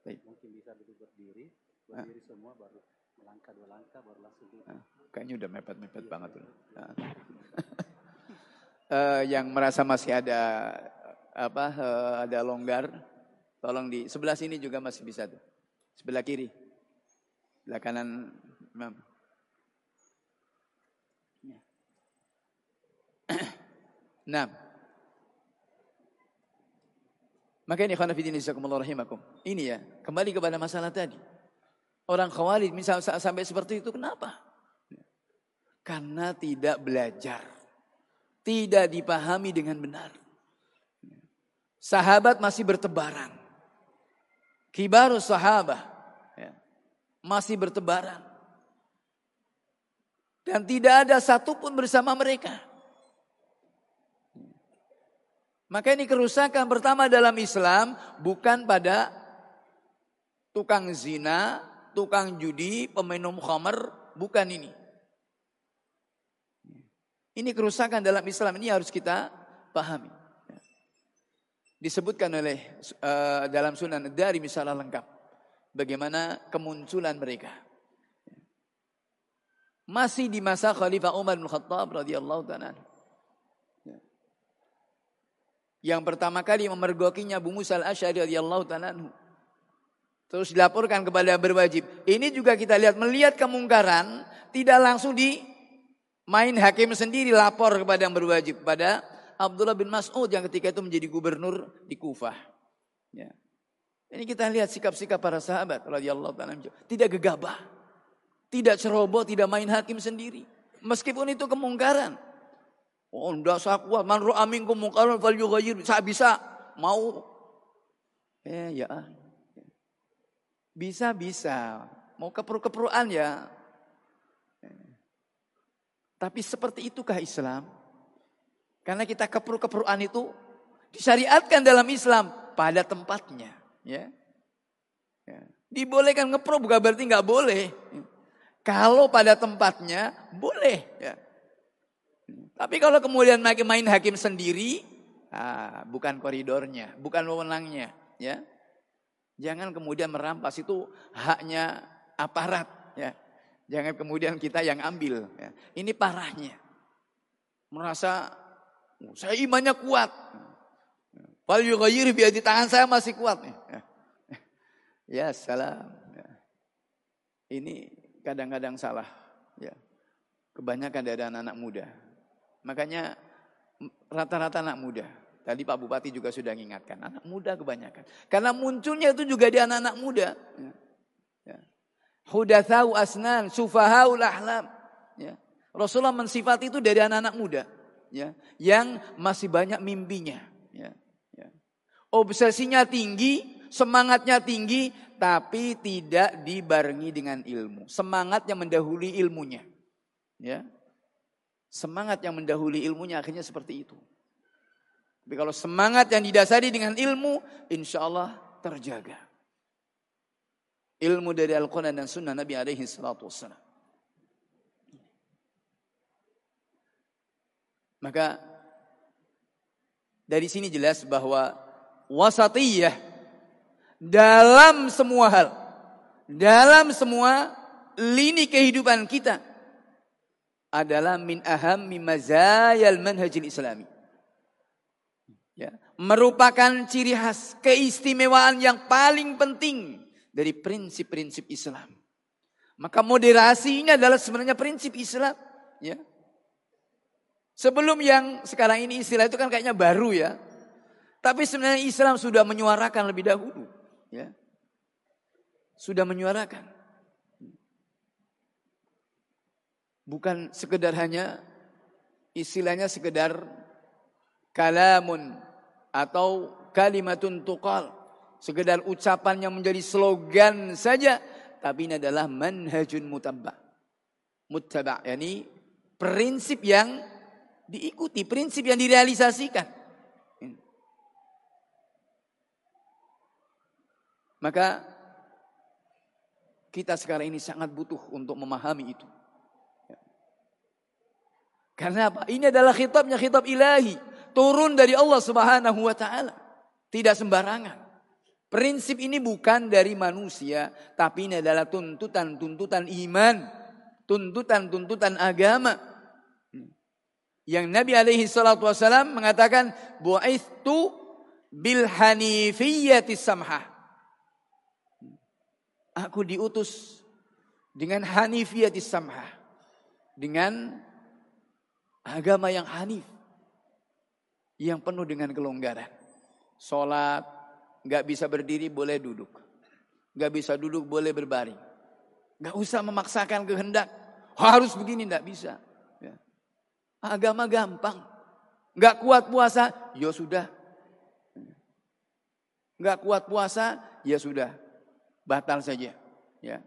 Mungkin bisa duduk berdiri, berdiri semua baru melangkah dua langkah baru langsung duduk. Ah, kayaknya udah mepet-mepet iya, banget tuh. Nah. uh, yang merasa masih ada apa uh, ada longgar, tolong di sebelah sini juga masih bisa tuh. Sebelah kiri. Sebelah kanan Imam. Ya. <clears throat> nah. Maka ini khonafidin rahimakum. Ini ya, kembali kepada masalah tadi. Orang khawarij misalnya sampai seperti itu kenapa? Karena tidak belajar. Tidak dipahami dengan benar. Sahabat masih bertebaran. Kibarus sahabat. Masih bertebaran. Dan tidak ada satupun bersama mereka. Maka ini kerusakan pertama dalam Islam bukan pada tukang zina, tukang judi, peminum khamar, bukan ini. Ini kerusakan dalam Islam ini harus kita pahami. Disebutkan oleh uh, dalam Sunan dari misalnya lengkap bagaimana kemunculan mereka. Masih di masa Khalifah Umar bin Khattab radhiyallahu taala. Yang pertama kali memergokinya Abu Musa al-Asy'ari radhiyallahu taala Terus dilaporkan kepada berwajib. Ini juga kita lihat melihat kemungkaran tidak langsung di main hakim sendiri lapor kepada yang berwajib pada Abdullah bin Mas'ud yang ketika itu menjadi gubernur di Kufah. Ya. Ini kita lihat sikap-sikap para sahabat radhiyallahu taala tidak gegabah. Tidak ceroboh, tidak main hakim sendiri. Meskipun itu kemungkaran. Oh, saya kuat. Man ru'a minkum falyughayyir. Saya bisa mau eh ya bisa-bisa. Mau keperlu-keperluan ya. Tapi seperti itukah Islam? Karena kita keperlu-keperluan itu disyariatkan dalam Islam pada tempatnya. Ya. ya. Dibolehkan ngepro bukan berarti nggak boleh. Kalau pada tempatnya boleh. Ya. Tapi kalau kemudian main hakim sendiri, ah, bukan koridornya, bukan wewenangnya. Ya. Jangan kemudian merampas itu haknya aparat ya. Jangan kemudian kita yang ambil ya. Ini parahnya. Merasa oh, saya imannya kuat. Fal yughayyir biar di tangan saya masih kuat nih. Ya, ya salam. Ya. Ini kadang-kadang salah ya. Kebanyakan dari anak-anak muda. Makanya rata-rata anak muda Tadi Pak Bupati juga sudah mengingatkan, anak muda kebanyakan. Karena munculnya itu juga di anak-anak muda. Ya. Ya. Hudathau asnan, sufahau lahlam. Ya. Rasulullah mensifati itu dari anak-anak muda. Ya. Yang masih banyak mimpinya. Ya. Ya. Obsesinya tinggi, semangatnya tinggi, tapi tidak dibarengi dengan ilmu. Semangat yang mendahului ilmunya. Ya. Semangat yang mendahului ilmunya akhirnya seperti itu. Tapi kalau semangat yang didasari dengan ilmu, insya Allah terjaga. Ilmu dari Al-Quran dan Sunnah Nabi alaihi salatu wassalam. Maka dari sini jelas bahwa wasatiyah dalam semua hal, dalam semua lini kehidupan kita adalah min aham min mazayal manhajil islami ya, merupakan ciri khas keistimewaan yang paling penting dari prinsip-prinsip Islam. Maka moderasi ini adalah sebenarnya prinsip Islam, ya. Sebelum yang sekarang ini istilah itu kan kayaknya baru ya. Tapi sebenarnya Islam sudah menyuarakan lebih dahulu, ya. Sudah menyuarakan. Bukan sekedar hanya istilahnya sekedar kalamun atau kalimatun tuqal. Sekedar ucapan yang menjadi slogan saja. Tapi ini adalah manhajun mutabba. Muttaba. Yani prinsip yang diikuti. Prinsip yang direalisasikan. Maka kita sekarang ini sangat butuh untuk memahami itu. Karena apa? Ini adalah khitabnya khitab ilahi. Turun dari Allah subhanahu wa ta'ala. Tidak sembarangan. Prinsip ini bukan dari manusia, tapi ini adalah tuntutan-tuntutan iman, tuntutan-tuntutan agama. Yang Nabi alaihi salatu wasallam mengatakan, "Bu'ithu bil hanifiyyati samhah." Aku diutus dengan hanifiyati samhah. Dengan agama yang hanif. Yang penuh dengan kelonggaran. Salat, nggak bisa berdiri boleh duduk. Nggak bisa duduk boleh berbaring. Nggak usah memaksakan kehendak. Harus begini nggak bisa. Ya. Agama gampang. Nggak kuat puasa, ya sudah. Nggak kuat puasa, ya sudah. Batal saja. Ya.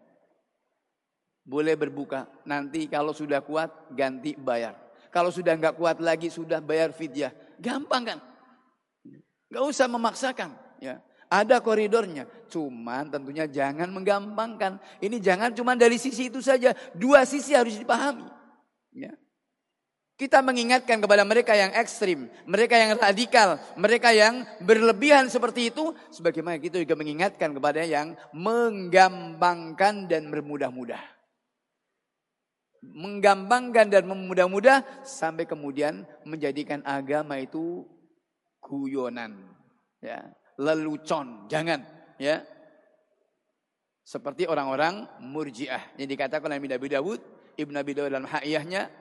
Boleh berbuka. Nanti kalau sudah kuat, ganti bayar. Kalau sudah nggak kuat lagi, sudah bayar fidyah. Gampang kan? Nggak usah memaksakan. Ya. Ada koridornya. Cuman tentunya jangan menggampangkan. Ini jangan cuma dari sisi itu saja. Dua sisi harus dipahami. Ya. Kita mengingatkan kepada mereka yang ekstrim, mereka yang radikal, mereka yang berlebihan seperti itu, sebagaimana kita juga mengingatkan kepada yang menggampangkan dan bermudah-mudah. Menggampangkan dan memudah-mudah sampai kemudian menjadikan agama itu guyonan. Ya lelucon, jangan ya. Seperti orang-orang murjiah yang dikatakan oleh Nabi Dawud, Ibnu Abi Dawud dalam haiyahnya,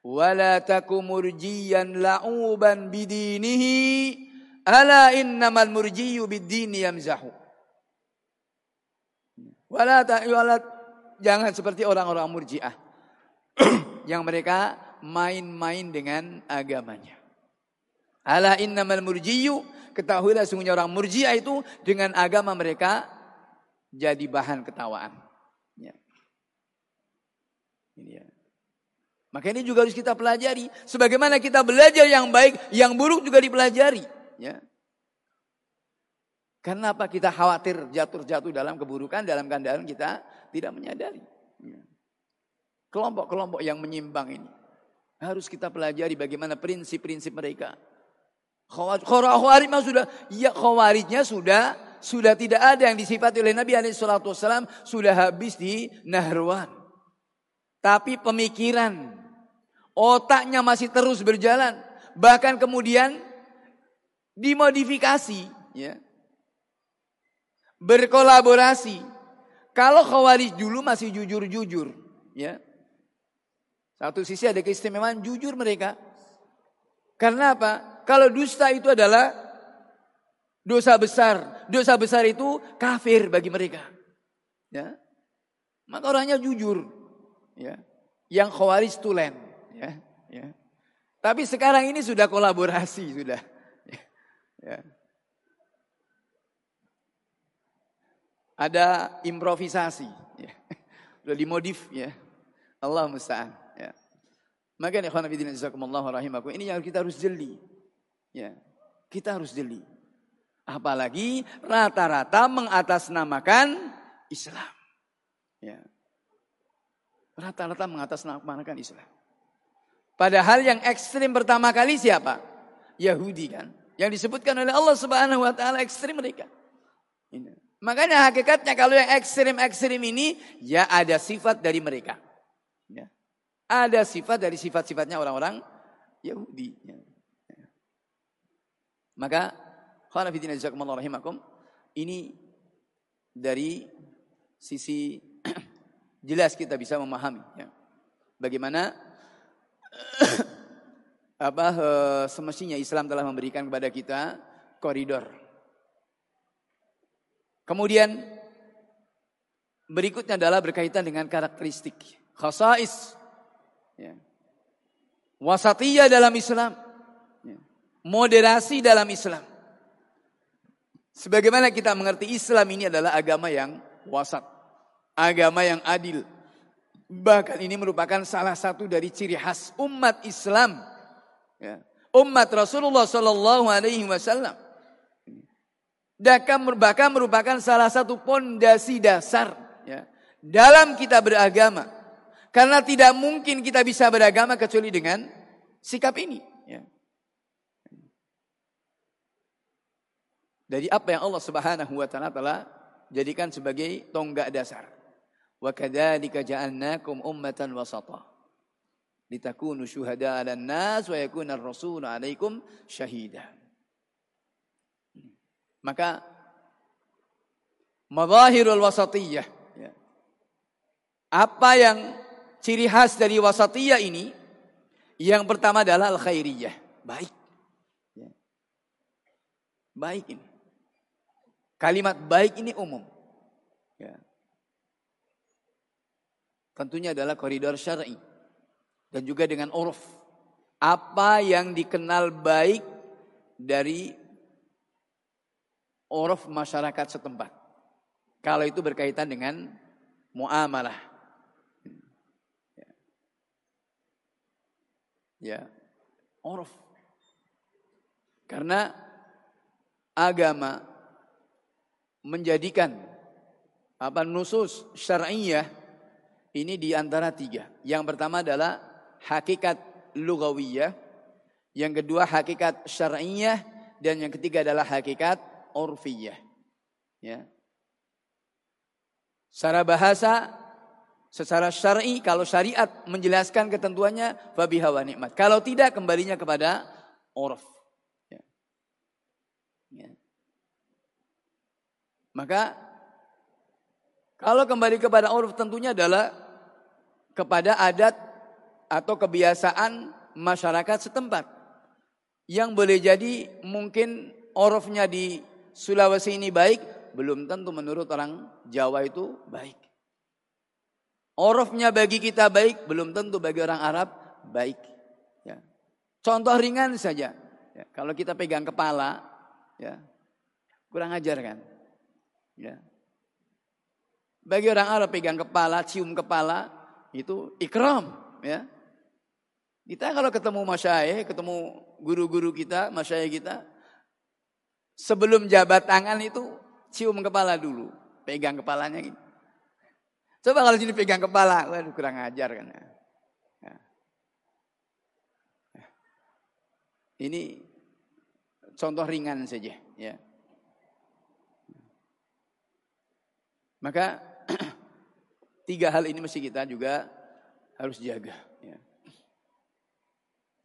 "Wala taku murjiyan la'uban bidinihi, ala innamal murjiyu bidini yamzahu." Wala ta jangan seperti orang-orang murjiah <clears throat> yang mereka main-main dengan agamanya. Ala innamal murjiyu Ketahuilah sungguhnya orang murjiah itu dengan agama mereka jadi bahan ketawaan. Ya. Ini ya. Maka ini juga harus kita pelajari. Sebagaimana kita belajar yang baik, yang buruk juga dipelajari. Ya. Karena apa kita khawatir jatuh-jatuh dalam keburukan, dalam keadaan kita tidak menyadari. Ya. Kelompok-kelompok yang menyimpang ini. Harus kita pelajari bagaimana prinsip-prinsip mereka. Khawarij mah sudah, ya khawarijnya sudah sudah tidak ada yang disifati oleh Nabi SAW sudah habis di Nahruan. Tapi pemikiran, otaknya masih terus berjalan. Bahkan kemudian dimodifikasi. ya Berkolaborasi. Kalau khawarij dulu masih jujur-jujur. ya Satu sisi ada keistimewaan jujur mereka. Karena apa? Kalau dusta itu adalah dosa besar. Dosa besar itu kafir bagi mereka. Ya. Maka orangnya jujur. Ya. Yang khawarij tulen. Ya. Ya. Tapi sekarang ini sudah kolaborasi sudah. Ya. Ada improvisasi. Ya. Sudah dimodif ya. Allah musta'an. Ya. Maka ikhwan fillah rahimakum ini yang kita harus jeli. Ya, kita harus jeli. Apalagi rata-rata mengatasnamakan Islam. Ya. Rata-rata mengatasnamakan Islam. Padahal yang ekstrim pertama kali siapa? Yahudi kan. Yang disebutkan oleh Allah Subhanahu wa taala ekstrim mereka. Ini. Makanya hakikatnya kalau yang ekstrim-ekstrim ini ya ada sifat dari mereka. Ya. Ada sifat dari sifat-sifatnya orang-orang Yahudi. Ya. Maka khonafidina jazakumullah rahimakum ini dari sisi <clears throat> jelas kita bisa memahami ya. Bagaimana <laughs> apa eh, semestinya Islam telah memberikan kepada kita koridor. Kemudian berikutnya adalah berkaitan dengan karakteristik khasais ya. Wasatiyah dalam Islam moderasi dalam Islam. Sebagaimana kita mengerti Islam ini adalah agama yang wasat. Agama yang adil. Bahkan ini merupakan salah satu dari ciri khas umat Islam. Ya. Umat Rasulullah Sallallahu Alaihi Wasallam. Bahkan merupakan salah satu pondasi dasar ya, dalam kita beragama. Karena tidak mungkin kita bisa beragama kecuali dengan sikap ini. Ya. Dari apa yang Allah Subhanahu wa taala telah jadikan sebagai tonggak dasar. Wa kadzalika ja'alnakum ummatan wasata. Litakunu syuhada 'alan nas wa yakuna ar-rasulu 'alaikum syahida. Maka madahirul wasatiyah ya. Apa yang ciri khas dari wasatiyah ini? Yang pertama adalah al-khairiyah, baik. Ya. Baik ini. Kalimat baik ini umum. Tentunya adalah koridor syar'i dan juga dengan uruf. Apa yang dikenal baik dari uruf masyarakat setempat. Kalau itu berkaitan dengan muamalah. Ya. Uruf. Karena agama menjadikan apa nusus syar'iyah ini di antara tiga. Yang pertama adalah hakikat lugawiyah, yang kedua hakikat syar'iyah dan yang ketiga adalah hakikat urfiyah. Ya. Secara bahasa secara syar'i kalau syariat menjelaskan ketentuannya fabiha wa nikmat. Kalau tidak kembalinya kepada urf. Ya. Ya. Maka kalau kembali kepada uruf tentunya adalah kepada adat atau kebiasaan masyarakat setempat. Yang boleh jadi mungkin urufnya di Sulawesi ini baik, belum tentu menurut orang Jawa itu baik. Urufnya bagi kita baik, belum tentu bagi orang Arab baik. Ya. Contoh ringan saja. Ya, kalau kita pegang kepala, ya, kurang ajar kan? Ya. Bagi orang Arab pegang kepala, cium kepala, itu ikram. Ya. Kita kalau ketemu masyayikh, ketemu guru-guru kita, masyayikh kita, sebelum jabat tangan itu cium kepala dulu. Pegang kepalanya gitu. Coba kalau sini pegang kepala, waduh kurang ajar kan. Ya. Ini contoh ringan saja, ya. Maka tiga hal ini mesti kita juga harus jaga. Ya.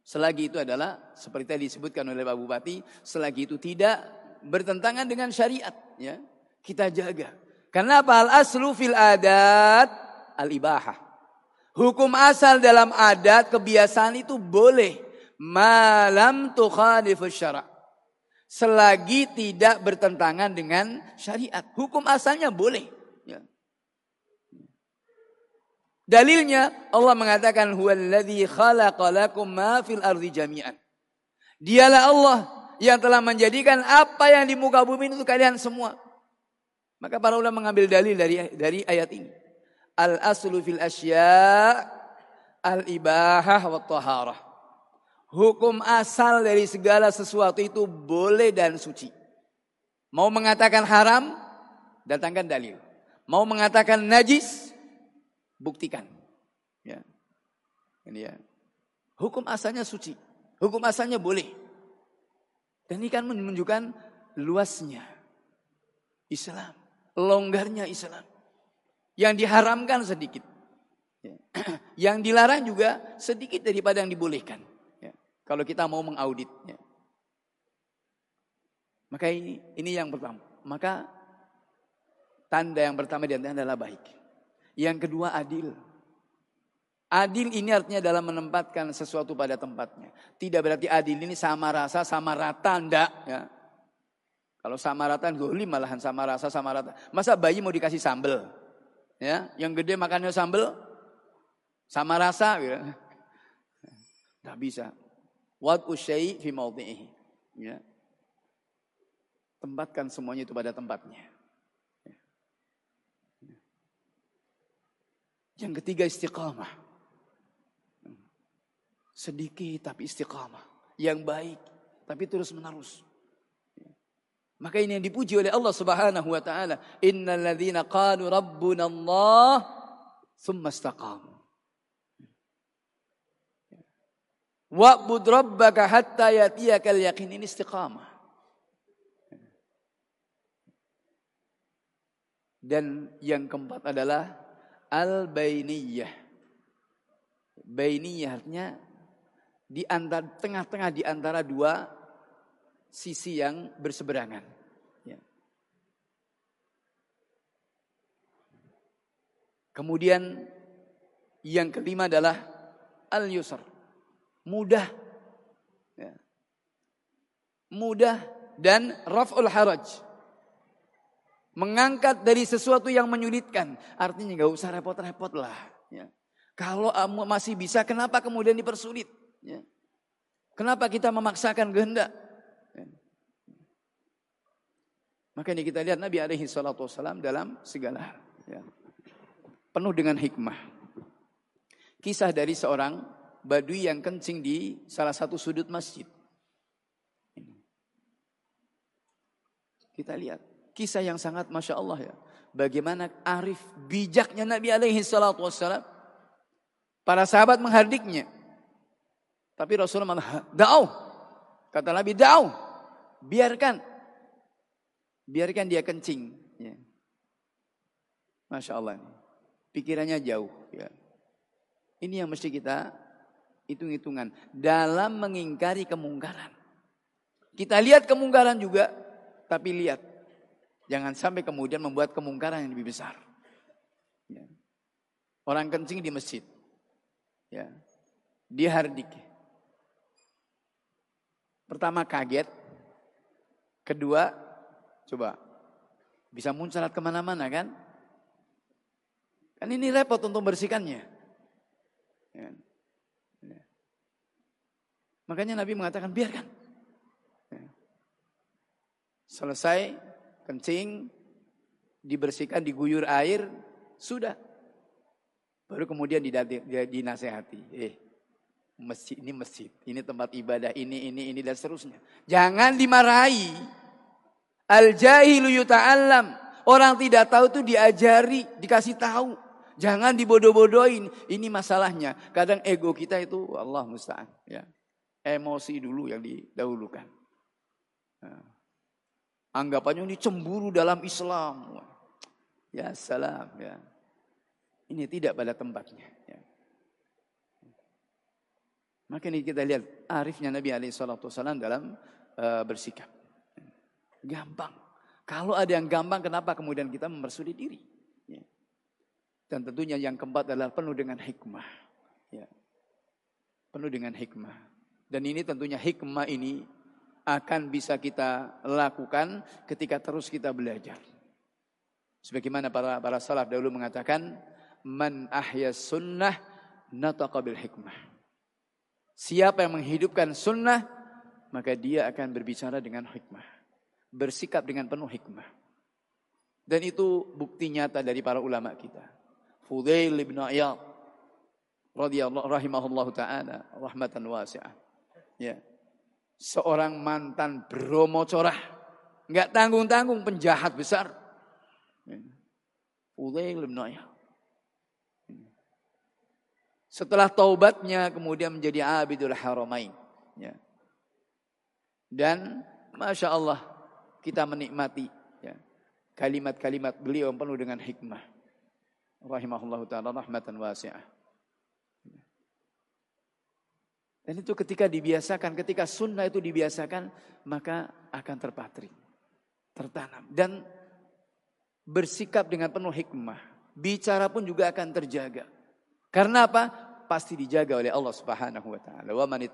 Selagi itu adalah seperti tadi disebutkan oleh Pak Bupati, selagi itu tidak bertentangan dengan syariat, ya kita jaga. Karena apa? Al aslu fil adat al ibahah. Hukum asal dalam adat kebiasaan itu boleh malam tukhalifus syara. Selagi tidak bertentangan dengan syariat. Hukum asalnya boleh. Dalilnya Allah mengatakan huwallazi khalaqalakum ma fil ardi jami'an. Dialah Allah yang telah menjadikan apa yang di muka bumi itu kalian semua. Maka para ulama mengambil dalil dari dari ayat ini. Al aslu fil asya al ibahah wa taharah. Hukum asal dari segala sesuatu itu boleh dan suci. Mau mengatakan haram, datangkan dalil. Mau mengatakan najis, Buktikan. Ya. Ini ya. Hukum asalnya suci. Hukum asalnya boleh. Dan ini kan menunjukkan luasnya Islam. Longgarnya Islam. Yang diharamkan sedikit. Ya. <clears throat> Yang dilarang juga sedikit daripada yang dibolehkan. Ya. Kalau kita mau mengaudit. Ya. Maka ini, ini yang pertama. Maka tanda yang pertama di antara adalah baik. Yang kedua adil. Adil ini artinya dalam menempatkan sesuatu pada tempatnya. Tidak berarti adil ini sama rasa, sama rata, enggak. Ya. Kalau sama rata, golim malahan sama rasa, sama rata. Masa bayi mau dikasih sambel? Ya, yang gede makannya sambel, sama rasa. Gitu. Tidak bisa. What usyai fi. Ya. Tempatkan semuanya itu pada tempatnya. Yang ketiga istiqamah. Sedikit tapi istiqamah. Yang baik tapi terus menerus. Maka ini yang dipuji oleh Allah Subhanahu wa taala. Innal ladzina qalu rabbuna Allah thumma istaqamu. Wa'bud rabbaka hatta yatiyakal yaqin ini istiqamah. Dan yang keempat adalah al-bainiyah. Bainiyah artinya di antara tengah-tengah di antara dua sisi yang berseberangan. Ya. Kemudian yang kelima adalah al-yusr. Mudah. Ya. Mudah dan raf'ul haraj. Mengangkat dari sesuatu yang menyulitkan. Artinya nggak usah repot-repot lah. Ya. Kalau masih bisa, kenapa kemudian dipersulit? Ya. Kenapa kita memaksakan kehendak? Ya. Maka ini kita lihat Nabi alaihi salatu wasallam dalam segala hal. Ya. Penuh dengan hikmah. Kisah dari seorang badui yang kencing di salah satu sudut masjid. Kita lihat Kisah yang sangat Masya Allah ya. Bagaimana arif bijaknya Nabi alaihi salatu wassalam. Para sahabat menghardiknya. Tapi Rasulullah malah, da'au. Kata Nabi, da'au. Biarkan. Biarkan dia kencing. Ya. Masya Allah. Pikirannya jauh. Ya. Ini yang mesti kita hitung-hitungan. Dalam mengingkari kemungkaran. Kita lihat kemungkaran juga. Tapi lihat Jangan sampai kemudian membuat kemungkaran yang lebih besar. Ya. Orang kencing di masjid. Ya. Dia hardik. Pertama kaget. Kedua, coba. Bisa muncalat ke mana-mana kan? Kan ini repot untuk membersihkannya. Ya. Ya. Makanya Nabi mengatakan biarkan. Ya. Selesai kencing, dibersihkan, diguyur air, sudah. Baru kemudian dinasehati. Eh, masjid ini masjid, ini tempat ibadah, ini, ini, ini, dan seterusnya. Jangan dimarahi. Al-jahilu yuta'allam. Orang tidak tahu itu diajari, dikasih tahu. Jangan dibodoh-bodohin. Ini masalahnya. Kadang ego kita itu Allah musta'an. Ya. Emosi dulu yang didahulukan. Nah. Anggapannya ini cemburu dalam Islam. Ya salam ya. Ini tidak pada tempatnya. Ya. Maka ini kita lihat arifnya Nabi Alaihissalam dalam uh, bersikap. Gampang. Kalau ada yang gampang, kenapa kemudian kita mempersulit diri? Ya. Dan tentunya yang keempat adalah penuh dengan hikmah. Ya. Penuh dengan hikmah. Dan ini tentunya hikmah ini akan bisa kita lakukan ketika terus kita belajar. Sebagaimana para para salaf dahulu mengatakan, man ahya sunnah nataqa bil hikmah. Siapa yang menghidupkan sunnah, maka dia akan berbicara dengan hikmah. Bersikap dengan penuh hikmah. Dan itu bukti nyata dari para ulama kita. Fudail ibn Iyad radhiyallahu rahimahullahu taala rahmatan wasi'ah. Ya seorang mantan Bromo corah. Enggak tanggung-tanggung penjahat besar. Fudail bin Setelah taubatnya kemudian menjadi abidul haramain. Ya. Dan Masya Allah kita menikmati ya, kalimat-kalimat beliau penuh dengan hikmah. Rahimahullah ta'ala rahmatan wasi'ah. Dan itu ketika dibiasakan, ketika sunnah itu dibiasakan, maka akan terpatri, tertanam. Dan bersikap dengan penuh hikmah. Bicara pun juga akan terjaga. Karena apa? Pasti dijaga oleh Allah Subhanahu wa taala. Wa man.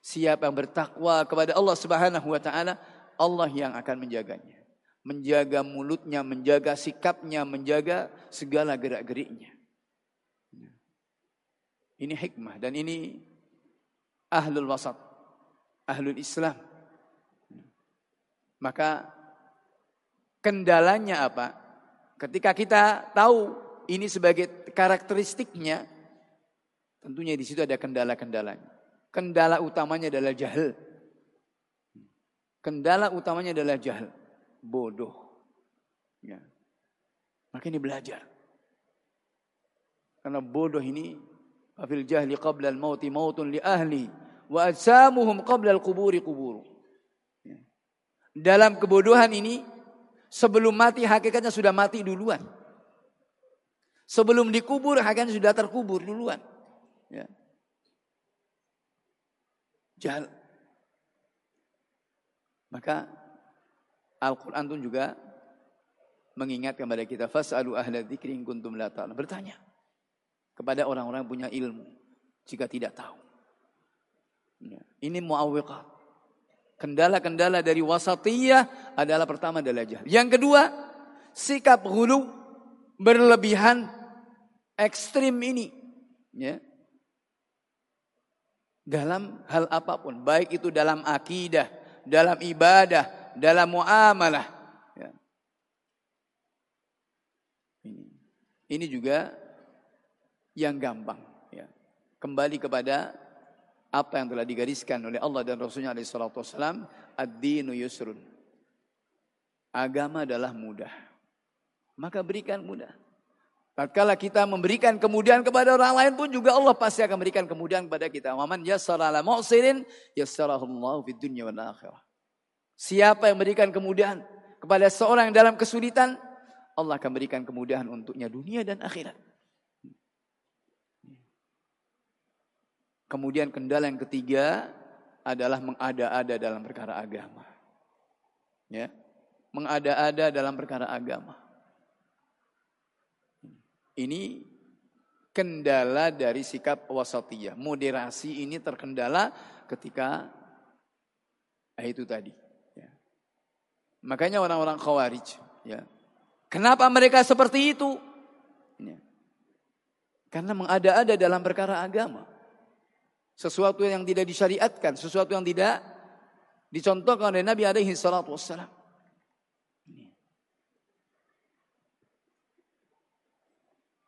Siapa yang bertakwa kepada Allah Subhanahu wa taala, Allah yang akan menjaganya. Menjaga mulutnya, menjaga sikapnya, menjaga segala gerak-geriknya. Ini hikmah dan ini ahlul wasat. Ahlul Islam. Maka kendalanya apa? Ketika kita tahu ini sebagai karakteristiknya, tentunya di situ ada kendala-kendalanya. Kendala utamanya adalah jahil. Kendala utamanya adalah jahil, bodoh. Ya. Maka ini belajar. Karena bodoh ini Afil jahli qabla al-mauti mautun li ahli wa ajsamuhum qabla al-quburi quburu. Ya. Dalam kebodohan ini sebelum mati hakikatnya sudah mati duluan. Sebelum dikubur hakikatnya sudah terkubur duluan. Ya. Jahal. Maka Al-Quran pun juga mengingatkan kepada kita fasalu ahla dzikri kuntum la ta'lam. Bertanya kepada orang-orang punya ilmu jika tidak tahu. Ya. Ini muawwiqat. Kendala-kendala dari wasatiyah adalah pertama adalah jahil. Yang kedua, sikap hulu berlebihan ekstrim ini. Ya. Dalam hal apa pun, baik itu dalam akidah, dalam ibadah, dalam muamalah. Ya. Ini juga yang gampang. Ya. Kembali kepada apa yang telah digariskan oleh Allah dan Rasulnya SAW. Ad-dinu yusrun. Agama adalah mudah. Maka berikan mudah. Tatkala kita memberikan kemudahan kepada orang lain pun juga Allah pasti akan berikan kemudahan kepada kita. Waman yassara ala mu'sirin yassarahullahu fid dunya wal akhirah. Siapa yang memberikan kemudahan kepada seorang yang dalam kesulitan, Allah akan berikan kemudahan untuknya dunia dan akhirat. Kemudian kendala yang ketiga adalah mengada-ada dalam perkara agama. Ya. Mengada-ada dalam perkara agama. Ini kendala dari sikap wasatiyah. Moderasi ini terkendala ketika eh, itu tadi. Ya. Makanya orang-orang khawarij. Ya. Kenapa mereka seperti itu? Ya. Karena mengada-ada dalam perkara agama. Sesuatu yang tidak disyariatkan, sesuatu yang tidak dicontohkan oleh Nabi alaihi salatu wassalam.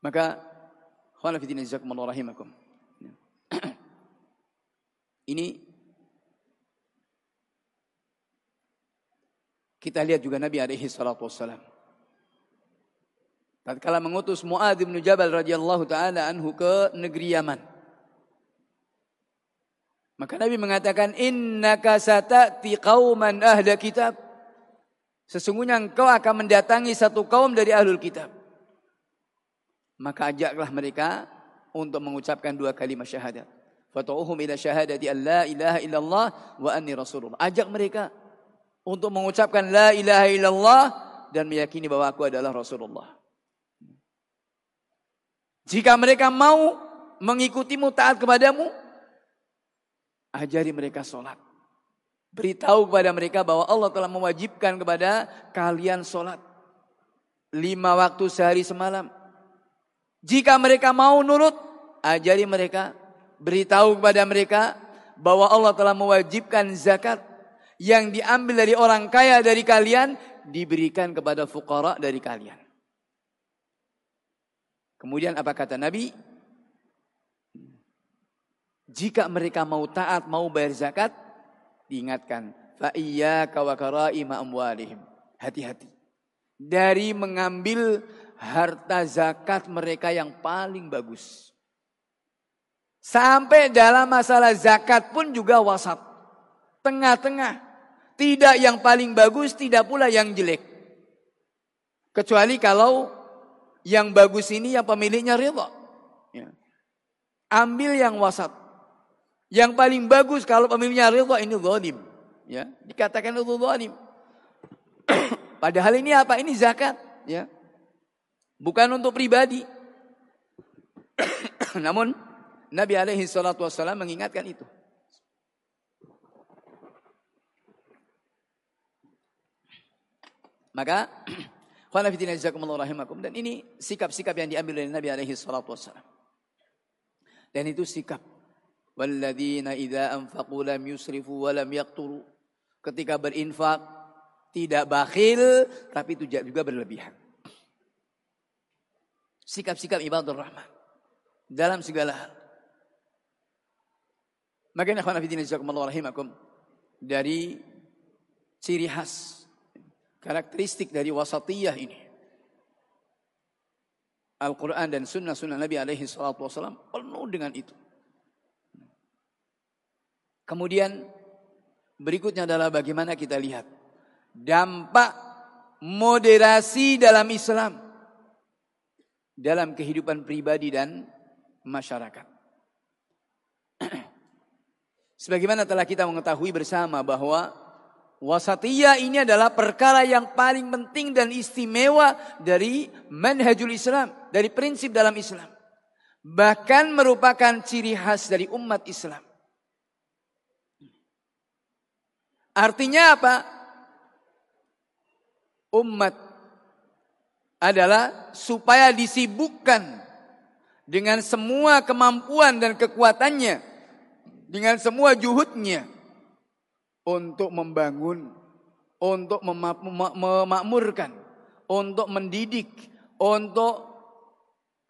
Maka khana fi dinin rahimakum. Ini kita lihat juga Nabi alaihi salatu wassalam. Tatkala mengutus Muadz bin Jabal radhiyallahu taala anhu ke negeri Yaman. Maka Nabi mengatakan innaka satati qauman ahla kitab. Sesungguhnya engkau akan mendatangi satu kaum dari ahlul kitab. Maka ajaklah mereka untuk mengucapkan dua kalimat syahadat. Fatu'uhum ila syahadati an la ilaha illallah wa anni rasulullah. Ajak mereka untuk mengucapkan la ilaha illallah dan meyakini bahwa aku adalah Rasulullah. Jika mereka mau mengikutimu taat kepadamu, Ajari mereka sholat. Beritahu kepada mereka bahwa Allah telah mewajibkan kepada kalian sholat. Lima waktu sehari semalam. Jika mereka mau nurut, ajari mereka. Beritahu kepada mereka bahwa Allah telah mewajibkan zakat. Yang diambil dari orang kaya dari kalian, diberikan kepada fukara dari kalian. Kemudian apa kata Nabi? Jika mereka mau taat, mau bayar zakat, diingatkan. Hati-hati. Dari mengambil harta zakat mereka yang paling bagus. Sampai dalam masalah zakat pun juga wasat. Tengah-tengah. Tidak yang paling bagus, tidak pula yang jelek. Kecuali kalau yang bagus ini yang pemiliknya ridha. Ya. Ambil yang wasat. Yang paling bagus kalau pemiliknya ridha ini zalim. Ya, dikatakan itu zalim. <clears throat> Padahal ini apa? Ini zakat, ya. Bukan untuk pribadi. <clears throat> Namun Nabi alaihi salatu wasallam mengingatkan itu. Maka <clears throat> dan ini sikap-sikap yang diambil oleh Nabi alaihi salatu wasallam. Dan itu sikap Walladzina idza anfaqu lam yusrifu wa lam yaqturu. Ketika berinfak Tidak bakhil, tapi tidak juga berlebihan. Sikap-sikap ibadah rahman. Dalam segala hal. Makanya ikhwan fillah jazakumullah rahimakum dari ciri khas karakteristik dari wasatiyah ini. Al-Quran dan sunnah-sunnah Nabi alaihi salatu wasallam penuh dengan itu. Kemudian berikutnya adalah bagaimana kita lihat dampak moderasi dalam Islam dalam kehidupan pribadi dan masyarakat. <clears throat> Sebagaimana telah kita mengetahui bersama bahwa wasatiyah ini adalah perkara yang paling penting dan istimewa dari manhajul Islam, dari prinsip dalam Islam. Bahkan merupakan ciri khas dari umat Islam. Artinya apa? Umat adalah supaya disibukkan dengan semua kemampuan dan kekuatannya dengan semua juhudnya untuk membangun, untuk memakmurkan, untuk mendidik, untuk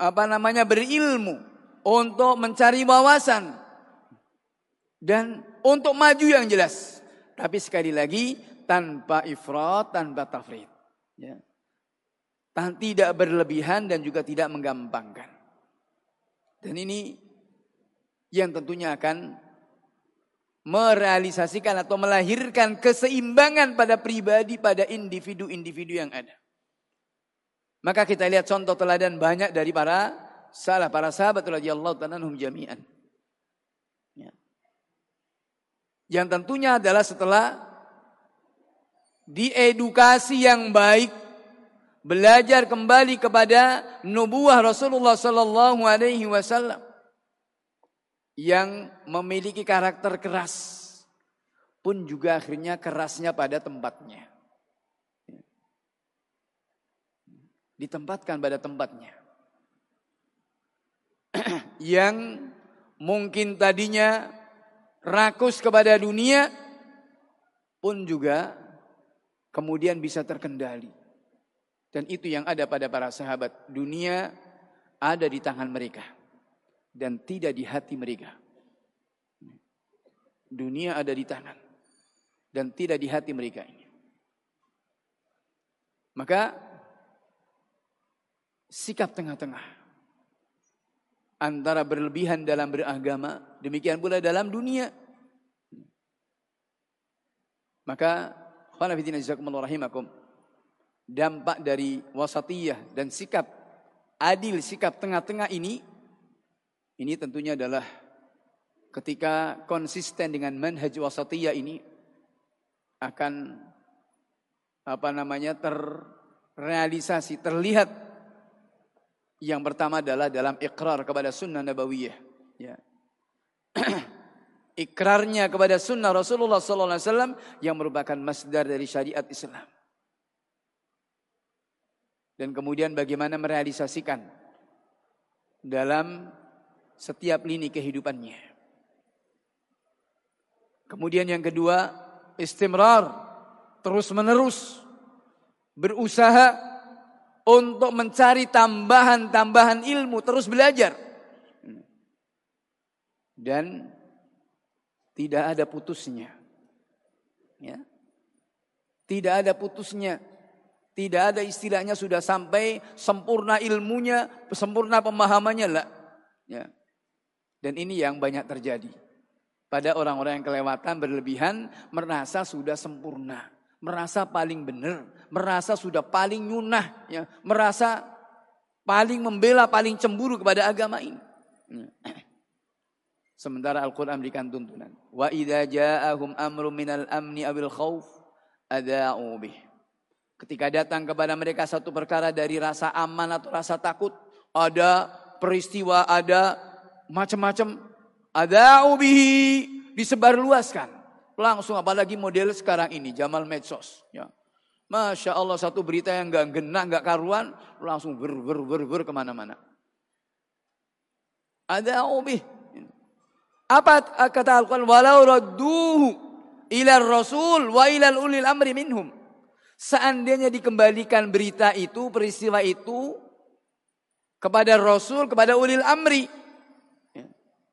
apa namanya berilmu, untuk mencari wawasan dan untuk maju yang jelas. Tapi sekali lagi tanpa ifrat, tanpa tafrid. Ya. Tidak berlebihan dan juga tidak menggampangkan. Dan ini yang tentunya akan merealisasikan atau melahirkan keseimbangan pada pribadi, pada individu-individu yang ada. Maka kita lihat contoh teladan banyak dari para salah para sahabat radhiyallahu anhum jami'an. Ya. Yang tentunya adalah setelah diedukasi yang baik, belajar kembali kepada nubuah Rasulullah sallallahu alaihi wasallam yang memiliki karakter keras pun juga akhirnya kerasnya pada tempatnya. Ditempatkan pada tempatnya. <clears throat> yang mungkin tadinya rakus kepada dunia pun juga kemudian bisa terkendali. Dan itu yang ada pada para sahabat. Dunia ada di tangan mereka dan tidak di hati mereka. Dunia ada di tangan dan tidak di hati mereka ini. Maka sikap tengah-tengah antara berlebihan dalam beragama, demikian pula dalam dunia. Maka dampak dari wasatiyah dan sikap adil, sikap tengah-tengah ini ini tentunya adalah ketika konsisten dengan manhaj wasatiyah ini akan apa namanya terrealisasi, terlihat. Yang pertama adalah dalam ikrar kepada sunnah nabawiyah. Ya. <clears throat> Ikrarnya kepada sunnah Rasulullah SAW yang merupakan masdar dari syariat Islam. Dan kemudian bagaimana merealisasikan dalam setiap lini kehidupannya. Kemudian yang kedua, istimrar, terus menerus berusaha untuk mencari tambahan-tambahan ilmu, terus belajar. Dan tidak ada putusnya. Ya. Tidak ada putusnya. Tidak ada istilahnya sudah sampai sempurna ilmunya, sempurna pemahamannya lah. Ya. Dan ini yang banyak terjadi. Pada orang-orang yang kelewatan berlebihan merasa sudah sempurna. Merasa paling benar. Merasa sudah paling nyunah. Ya. Merasa paling membela, paling cemburu kepada agama ini. <clears throat> Sementara Al-Quran berikan tuntunan. Wa idha ja'ahum amru minal amni abil khawf ada'u bih. Ketika datang kepada mereka satu perkara dari rasa aman atau rasa takut. Ada peristiwa, ada macam-macam ada ubihi disebarluaskan. Langsung apalagi model sekarang ini Jamal medsos. Ya. Masya Allah satu berita yang gak genah, gak karuan, langsung ber ber ber ber ke mana-mana. Ada ubih. Apa kata Al-Quran? Walau radduhu ila rasul wa ila ulil amri minhum. Seandainya dikembalikan berita itu, peristiwa itu kepada Rasul, kepada ulil amri. Ya.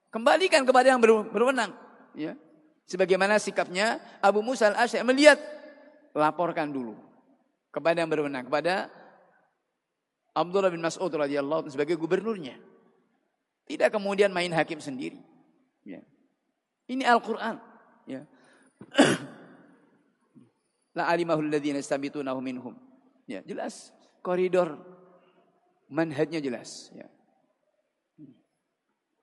Kembalikan kepada yang berwenang. Ya. Sebagaimana sikapnya Abu Musa al-Asy'ari melihat, laporkan dulu kepada yang berwenang, kepada Abdullah bin Mas'ud radhiyallahu sebagai gubernurnya. Tidak kemudian main hakim sendiri. Ya. Ini Al-Quran. Ya. <clears throat> La alimahul ladzina yastabitunahu minhum. Ya, jelas koridor manhajnya jelas, ya.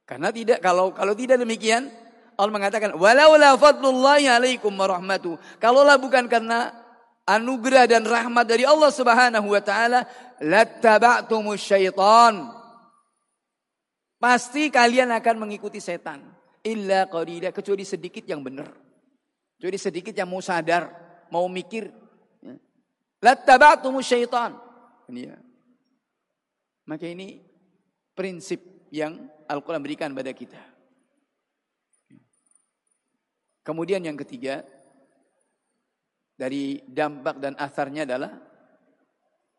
Karena tidak kalau kalau tidak demikian Allah mengatakan walaula fadlullahi alaikum warahmatu. Kalaulah bukan karena anugerah dan rahmat dari Allah Subhanahu wa taala lattaba'tumus syaitan. Pasti kalian akan mengikuti setan. Illa qalila kecuali sedikit yang benar. Kecuali sedikit yang mau sadar mau mikir. Ya. Lattaba'tumu syaitan. Ini ya. Maka ini prinsip yang Al-Quran berikan pada kita. Kemudian yang ketiga, dari dampak dan asarnya adalah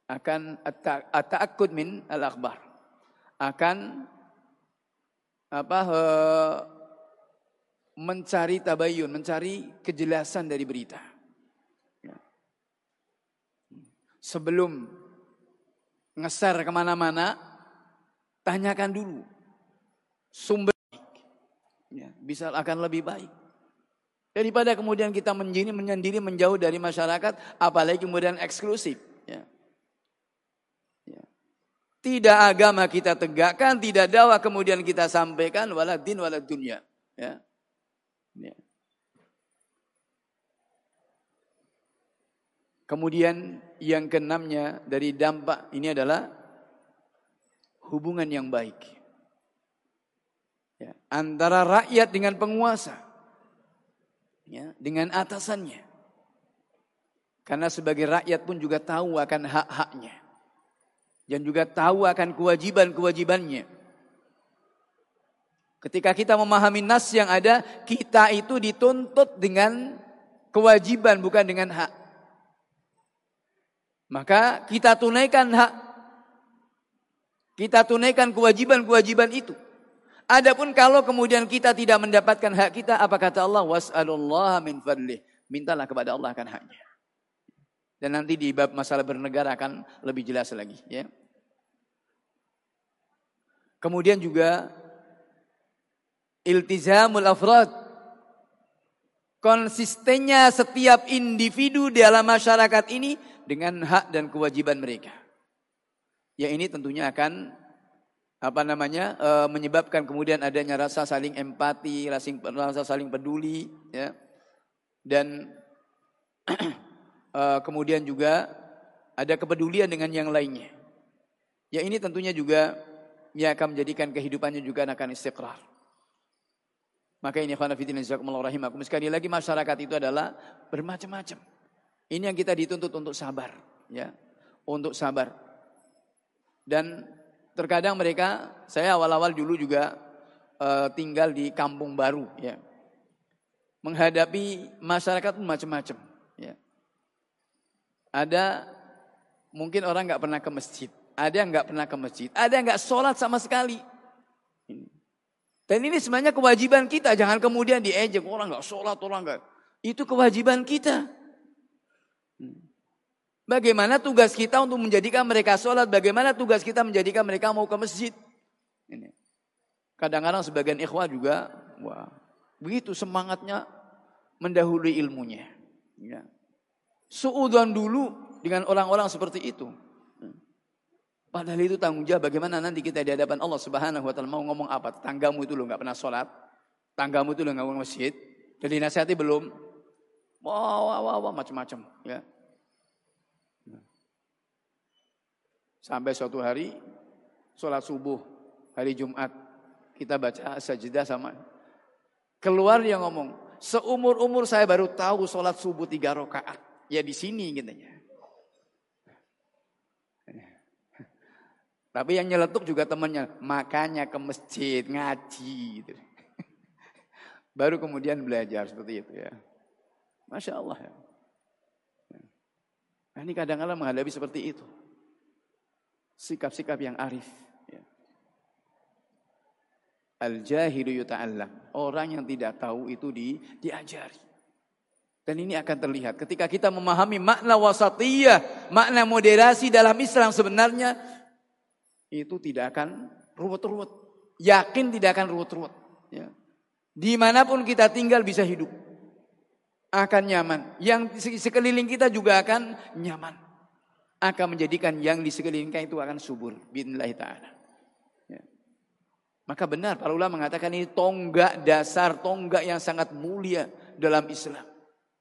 akan at-ta'akkud min al-akhbar. Akan apa mencari tabayun, mencari kejelasan dari berita sebelum ngeser ke mana-mana, tanyakan dulu sumber ya, bisa akan lebih baik. Daripada kemudian kita menjini menyendiri menjauh dari masyarakat, apalagi kemudian eksklusif. Ya. Ya. Tidak agama kita tegakkan, tidak dakwah kemudian kita sampaikan, waladin walad dunia. Ya. Ya. Kemudian yang keenamnya dari dampak ini adalah hubungan yang baik. Ya, antara rakyat dengan penguasa. Ya, dengan atasannya. Karena sebagai rakyat pun juga tahu akan hak-haknya. Dan juga tahu akan kewajiban-kewajibannya. Ketika kita memahami nas yang ada, kita itu dituntut dengan kewajiban bukan dengan hak. Maka kita tunaikan hak. Kita tunaikan kewajiban-kewajiban itu. Adapun kalau kemudian kita tidak mendapatkan hak kita, apa kata Allah? Was'alullah min fadlih. Mintalah kepada Allah akan haknya. Dan nanti di bab masalah bernegara akan lebih jelas lagi. Ya. Kemudian juga iltizamul afrad. Konsistennya setiap individu dalam masyarakat ini dengan hak dan kewajiban mereka. Ya ini tentunya akan apa namanya e, menyebabkan kemudian adanya rasa saling empati, rasa saling peduli, ya. Dan e, <clears throat> kemudian juga ada kepedulian dengan yang lainnya. Ya ini tentunya juga yang akan menjadikan kehidupannya juga akan istiqrar. Maka ini khana fitin rahimakum. Sekali lagi masyarakat itu adalah bermacam-macam. Ini yang kita dituntut untuk sabar, ya, untuk sabar. Dan terkadang mereka, saya awal-awal dulu juga uh, tinggal di kampung baru, ya, menghadapi masyarakat macam-macam, ya. Ada mungkin orang nggak pernah ke masjid, ada yang nggak pernah ke masjid, ada yang nggak sholat sama sekali. Dan ini sebenarnya kewajiban kita, jangan kemudian diejek orang nggak sholat, orang nggak. Itu kewajiban kita. Bagaimana tugas kita untuk menjadikan mereka sholat? Bagaimana tugas kita menjadikan mereka mau ke masjid? Ini. Kadang-kadang sebagian ikhwah juga, wah, begitu semangatnya mendahului ilmunya. Ya. Suudon dulu dengan orang-orang seperti itu. Padahal itu tanggung jawab bagaimana nanti kita di hadapan Allah Subhanahu wa taala mau ngomong apa? Tanggamu itu lo nggak pernah sholat, tanggamu itu lo nggak mau masjid, jadi nasihati belum, Wah, wah, wah, wah macam-macam. Ya. Sampai suatu hari, sholat subuh, hari Jumat, kita baca sajadah sama. Keluar dia ngomong, seumur-umur saya baru tahu sholat subuh tiga rakaat. Ya di sini katanya. Tapi yang nyeletuk juga temannya, makanya ke masjid ngaji. Gitu. Baru kemudian belajar seperti itu ya. Masya Allah. Ya. Nah, ini kadang-kadang menghadapi seperti itu. Sikap-sikap yang arif. Ya. Al-jahilu yuta'allam. Orang yang tidak tahu itu di, diajari. Dan ini akan terlihat ketika kita memahami makna wasatiyah, makna moderasi dalam Islam sebenarnya itu tidak akan ruwet-ruwet. Yakin tidak akan ruwet-ruwet. Ya. Di mana pun kita tinggal bisa hidup akan nyaman. Yang sekeliling kita juga akan nyaman. Akan menjadikan yang di sekeliling kita itu akan subur. Bismillah ta'ala. Ya. Maka benar para ulama mengatakan ini tonggak dasar, tonggak yang sangat mulia dalam Islam.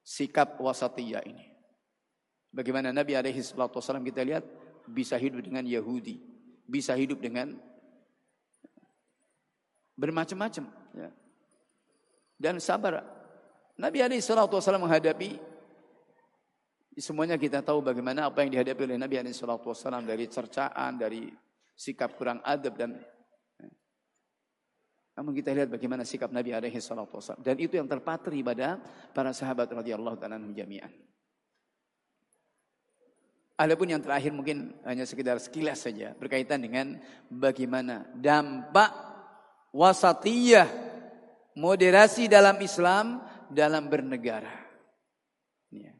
Sikap wasatiyah ini. Bagaimana Nabi alaihi salatu wasallam kita lihat bisa hidup dengan Yahudi, bisa hidup dengan bermacam-macam ya. Dan sabar Nabi Ali Shallallahu Wasallam menghadapi semuanya kita tahu bagaimana apa yang dihadapi oleh Nabi Wasallam dari cercaan, dari sikap kurang adab dan namun kita lihat bagaimana sikap Nabi alaihi salatu wasallam dan itu yang terpatri pada para sahabat radhiyallahu taala jami'an. Adapun yang terakhir mungkin hanya sekedar sekilas saja berkaitan dengan bagaimana dampak wasatiyah moderasi dalam Islam dalam bernegara. Ya.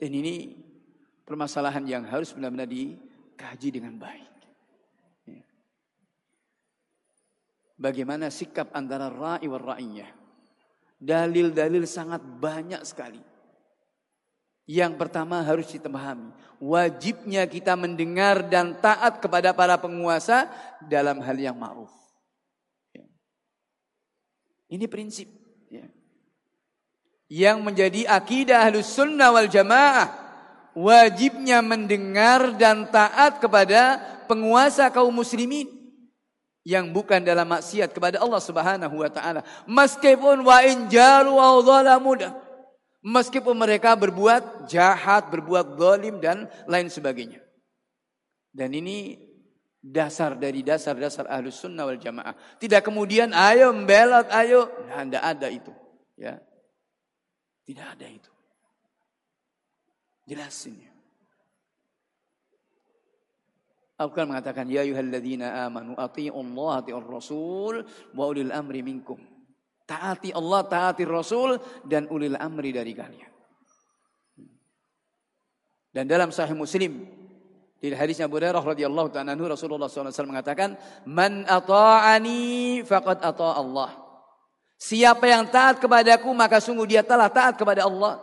Dan ini permasalahan yang harus benar-benar dikaji dengan baik. Ya. Bagaimana sikap antara ra'i wa ra'iyah. Dalil-dalil sangat banyak sekali. Yang pertama harus kita. Wajibnya kita mendengar dan taat kepada para penguasa dalam hal yang ma'ruf. Ini prinsip. Ya. Yang menjadi akidah ahlus sunnah wal jamaah. Wajibnya mendengar dan taat kepada penguasa kaum muslimin. Yang bukan dalam maksiat kepada Allah subhanahu wa ta'ala. Meskipun wa injaru wa mudah. Meskipun mereka berbuat jahat, berbuat zalim dan lain sebagainya. Dan ini dasar dari dasar-dasar ahlus sunnah wal jamaah. Tidak kemudian ayo membelot, ayo. Nah, tidak ada itu. Ya. Tidak ada itu. Jelasin ya. Al-Quran mengatakan ya ayyuhalladzina amanu Allah atiiur rasul wa ulil amri minkum. Taati Allah, taati Rasul dan ulil amri dari kalian. Dan dalam Sahih Muslim di hadisnya Abu Hurairah radhiyallahu ta'ala anhu Rasulullah SAW mengatakan, "Man ata'ani faqad ata' Allah." Siapa yang taat kepadaku maka sungguh dia telah taat kepada Allah.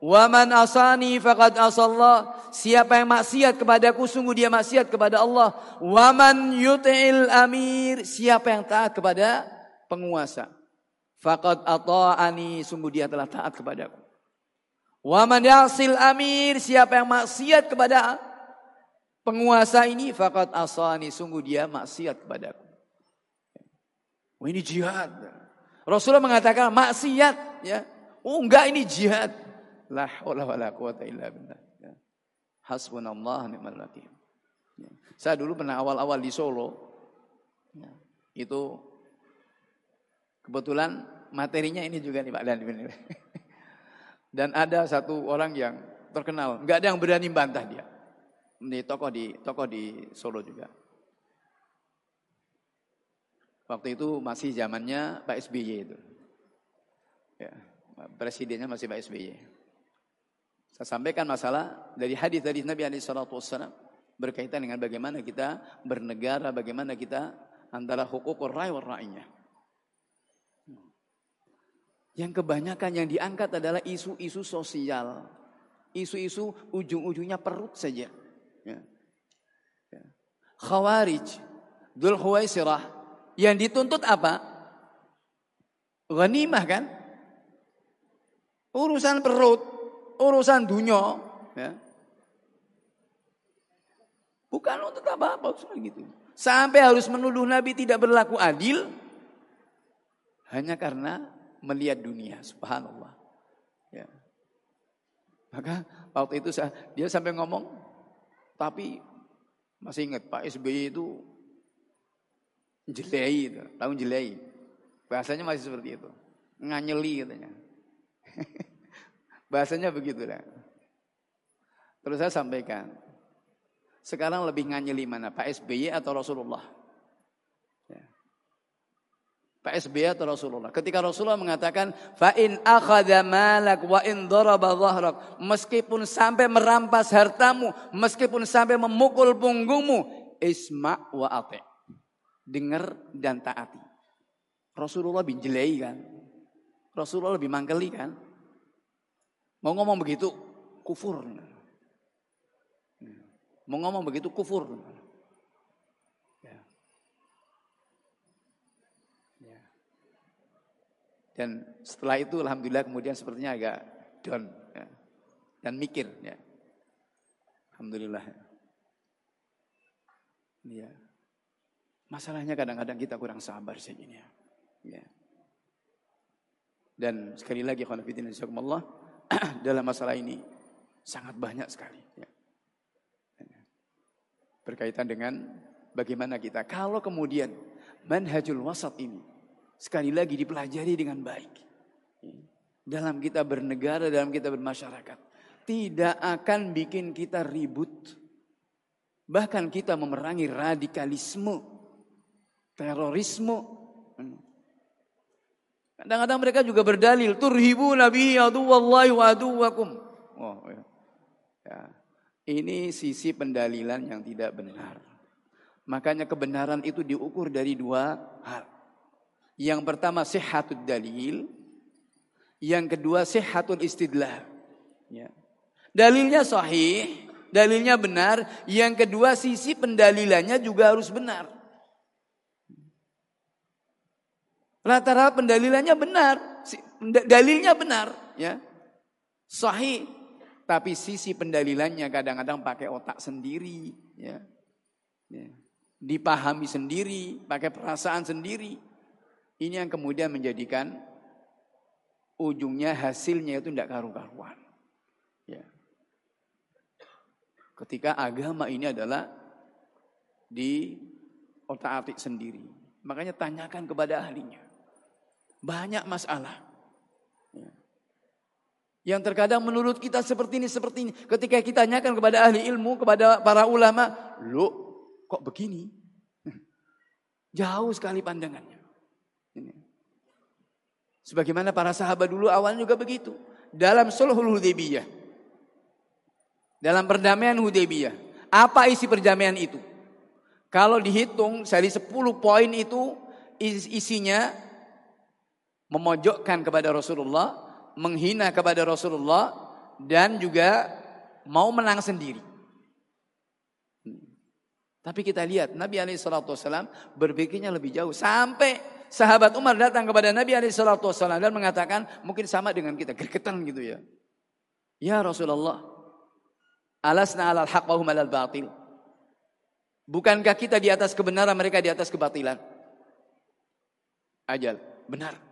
Wa man asani faqad asallah. Siapa yang maksiat kepadaku sungguh dia maksiat kepada Allah. Wa man yuti'il amir. Siapa yang taat kepada penguasa. Faqad ata'ani sungguh dia telah taat kepadaku. Wa man yasil amir. Siapa yang maksiat kepada penguasa ini fakat asani sungguh dia maksiat kepadaku. Ini jihad. Rasulullah mengatakan maksiat ya. Oh enggak ini jihad. La haula wala quwata illa billah. Ya. Hasbunallah ni'mal wakil. Ya. Saya dulu pernah awal-awal di Solo. Ya. Itu kebetulan materinya ini juga nih Pak Dan. <laughs> Dan ada satu orang yang terkenal, enggak ada yang berani bantah dia di tokoh di tokoh di Solo juga. Waktu itu masih zamannya Pak SBY itu. Ya, presidennya masih Pak SBY. Saya sampaikan masalah dari hadis dari Nabi alaihi salatu berkaitan dengan bagaimana kita bernegara, bagaimana kita antara hukum rai wa rainya. Yang kebanyakan yang diangkat adalah isu-isu sosial. Isu-isu ujung-ujungnya perut saja. Ya. Ya. Khawarij, Dhul Huwaisirah, yang dituntut apa? Ghanimah kan? Urusan perut, urusan dunia, ya. Bukan untuk apa-apa, gitu. Sampai harus menuduh Nabi tidak berlaku adil hanya karena melihat dunia, subhanallah. Ya. Maka waktu itu saya, dia sampai ngomong, tapi masih ingat Pak SBY itu jelei itu, tahun jelei. Bahasanya masih seperti itu. Nganyeli katanya. <laughs> Bahasanya begitu lah. Terus saya sampaikan, sekarang lebih nganyeli mana, Pak SBY atau Rasulullah? Ya. Pak SBY atau Rasulullah? Ketika Rasulullah mengatakan, fa in akhadha malak wa in daraba dhahrak, meskipun sampai merampas hartamu, meskipun sampai memukul punggungmu, isma' wa ati'. Dengar dan taati. Rasulullah lebih jelai kan? Rasulullah lebih mangkeli kan? Mau ngomong begitu, kufur. Mau ngomong begitu kufur. Ya. Ya. Dan setelah itu alhamdulillah kemudian sepertinya agak down ya. dan mikir ya. Alhamdulillah. Ya. Masalahnya kadang-kadang kita kurang sabar saja ya. ya. Dan sekali lagi Allah <clears throat> dalam masalah ini sangat banyak sekali. Ya berkaitan dengan bagaimana kita. Kalau kemudian manhajul wasat ini sekali lagi dipelajari dengan baik. Dalam kita bernegara, dalam kita bermasyarakat. Tidak akan bikin kita ribut. Bahkan kita memerangi radikalisme, terorisme. Kadang-kadang mereka juga berdalil. Turhibu nabi aduwallahi wa aduwakum. Oh, ya. ya. Ini sisi pendalilan yang tidak benar. Makanya kebenaran itu diukur dari dua hal. Yang pertama sehatul dalil. Yang kedua sehatul istidlah. Ya. Dalilnya sahih, dalilnya benar. Yang kedua sisi pendalilannya juga harus benar. Rata-rata pendalilannya benar, dalilnya benar, ya. Sahih, tapi sisi pendalilannya kadang-kadang pakai otak sendiri, ya. ya. Dipahami sendiri, pakai perasaan sendiri. Ini yang kemudian menjadikan ujungnya hasilnya itu tidak karu-karuan. Ya. Ketika agama ini adalah di otak-atik sendiri. Makanya tanyakan kepada ahlinya. Banyak masalah. Ya. Yang terkadang menurut kita seperti ini, seperti ini. Ketika kita tanyakan kepada ahli ilmu, kepada para ulama. Loh, kok begini? Jauh sekali pandangannya. Sebagaimana para sahabat dulu awalnya juga begitu. Dalam sulhul Hudaybiyah. Dalam perdamaian Hudaybiyah. Apa isi perdamaian itu? Kalau dihitung dari 10 poin itu isinya memojokkan kepada Rasulullah menghina kepada Rasulullah dan juga mau menang sendiri. Tapi kita lihat Nabi Alaihissalam berpikirnya lebih jauh sampai sahabat Umar datang kepada Nabi Alaihissalam dan mengatakan mungkin sama dengan kita gergetan gitu ya. Ya Rasulullah, alasna alal haq wa hum alal batil. Bukankah kita di atas kebenaran mereka di atas kebatilan? Ajal, benar.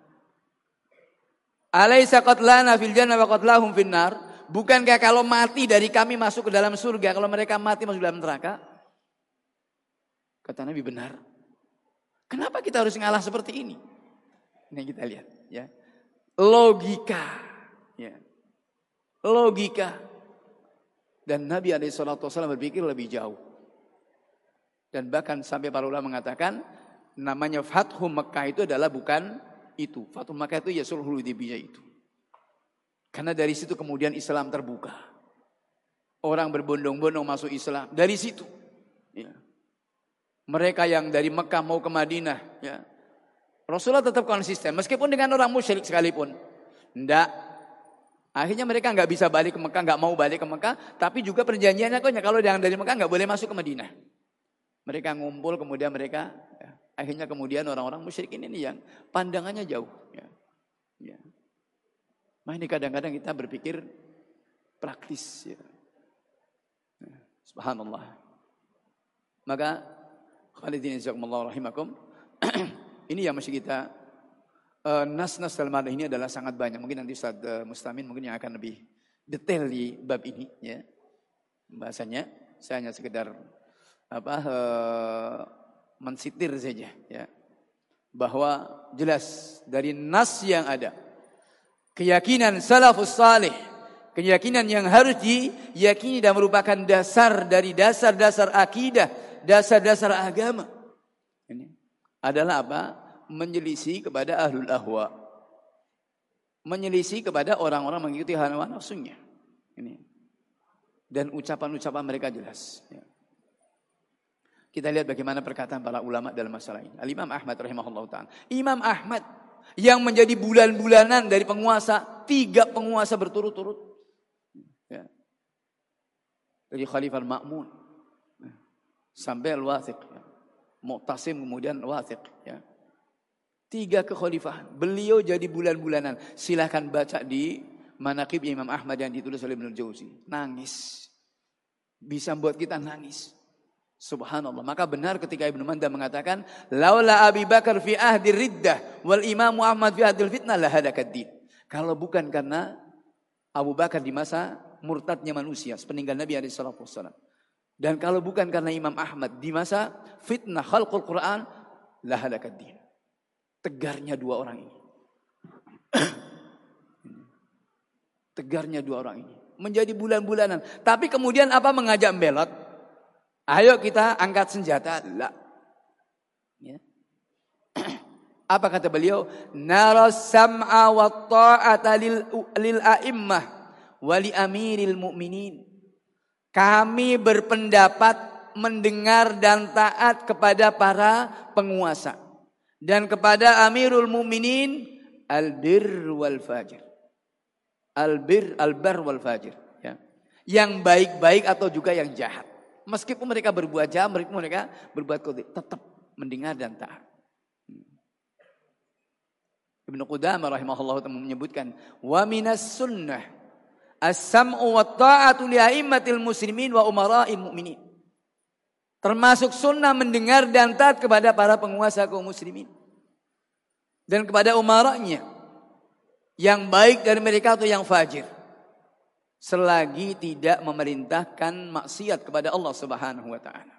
Alaisa qatlana fil jannah wa qatlahum finnar? Bukankah kalau mati dari kami masuk ke dalam surga, kalau mereka mati masuk dalam neraka? Kata Nabi benar. Kenapa kita harus ngalah seperti ini? Ini kita lihat ya. Logika ya. Logika. Dan Nabi SAW berpikir lebih jauh. Dan bahkan sampai para ulama mengatakan namanya Fathu Mekah itu adalah bukan itu. Fathu Makkah itu ya sulhul Hudaybiyah itu. Karena dari situ kemudian Islam terbuka. Orang berbondong-bondong masuk Islam dari situ. Ya. Mereka yang dari Mekah mau ke Madinah, ya. Rasulullah tetap konsisten meskipun dengan orang musyrik sekalipun. Ndak. Akhirnya mereka nggak bisa balik ke Mekah, nggak mau balik ke Mekah, tapi juga perjanjiannya kok kalau yang dari Mekah nggak boleh masuk ke Madinah. Mereka ngumpul kemudian mereka Akhirnya kemudian orang-orang musyrik ini yang pandangannya jauh. Ya. Ya. Nah ini kadang-kadang kita berpikir praktis. Ya. Ya. Subhanallah. Maka Khalidin Insyaallah rahimakum. <clears throat> ini yang masih kita uh, nas-nas dalam hal ini adalah sangat banyak. Mungkin nanti Ustaz uh, Mustamin mungkin yang akan lebih detail di bab ini ya. Bahasanya saya hanya sekedar apa uh, mensitir saja ya bahwa jelas dari nas yang ada keyakinan salafus salih Keyakinan yang harus diyakini dan merupakan dasar dari dasar-dasar akidah, dasar-dasar agama. Ini adalah apa? Menyelisih kepada ahlul ahwa. Menyelisih kepada orang-orang mengikuti hawa nafsunya. Ini. Dan ucapan-ucapan mereka jelas. Ya. Kita lihat bagaimana perkataan para ulama dalam masalah ini. Al-Imam Ahmad rahimahullah ta'ala. Imam Ahmad yang menjadi bulan-bulanan dari penguasa, tiga penguasa berturut-turut dari Khalifah Ma'mun sampai Al-Wathiq ya. Mu'tasim kemudian Al-Wathiq ya. Tiga kekhalifahan. Beliau jadi bulan-bulanan. Silahkan baca di Manaqib Imam Ahmad yang ditulis oleh Ibnu Jauzi. Nangis. Bisa buat kita nangis. Subhanallah. Maka benar ketika Ibnu Manda mengatakan, "Laula Abi Bakar fi ahdi riddah wal Imam Muhammad fi ahdi fitnah la hadakad Kalau bukan karena Abu Bakar di masa murtadnya manusia sepeninggal Nabi SAW. Dan kalau bukan karena Imam Ahmad di masa fitnah khalqul Quran, lah din. Tegarnya dua orang ini. Tegarnya dua orang ini. Menjadi bulan-bulanan. Tapi kemudian apa mengajak belot? Ayo kita angkat senjata. Lah. Ya. <clears throat> Apa kata beliau? Naras sam'a wa ta'ata lil, a'immah wali amiril mu'minin. Kami berpendapat mendengar dan taat kepada para penguasa dan kepada amirul mu'minin albir wal fajir. Albir albar wal fajir ya. Yang baik-baik atau juga yang jahat. Meskipun mereka berbuat jahat, mereka berbuat kode, tetap mendengar dan taat. Ibnu Qudamah rahimahullah menyebutkan wa minas sunnah As-sam'u wa ta'atu li a'immatil muslimin wa umara'il mu'minin. Termasuk sunnah mendengar dan taat kepada para penguasa kaum muslimin. Dan kepada umaranya. Yang baik dari mereka atau yang fajir. Selagi tidak memerintahkan maksiat kepada Allah subhanahu wa ta'ala.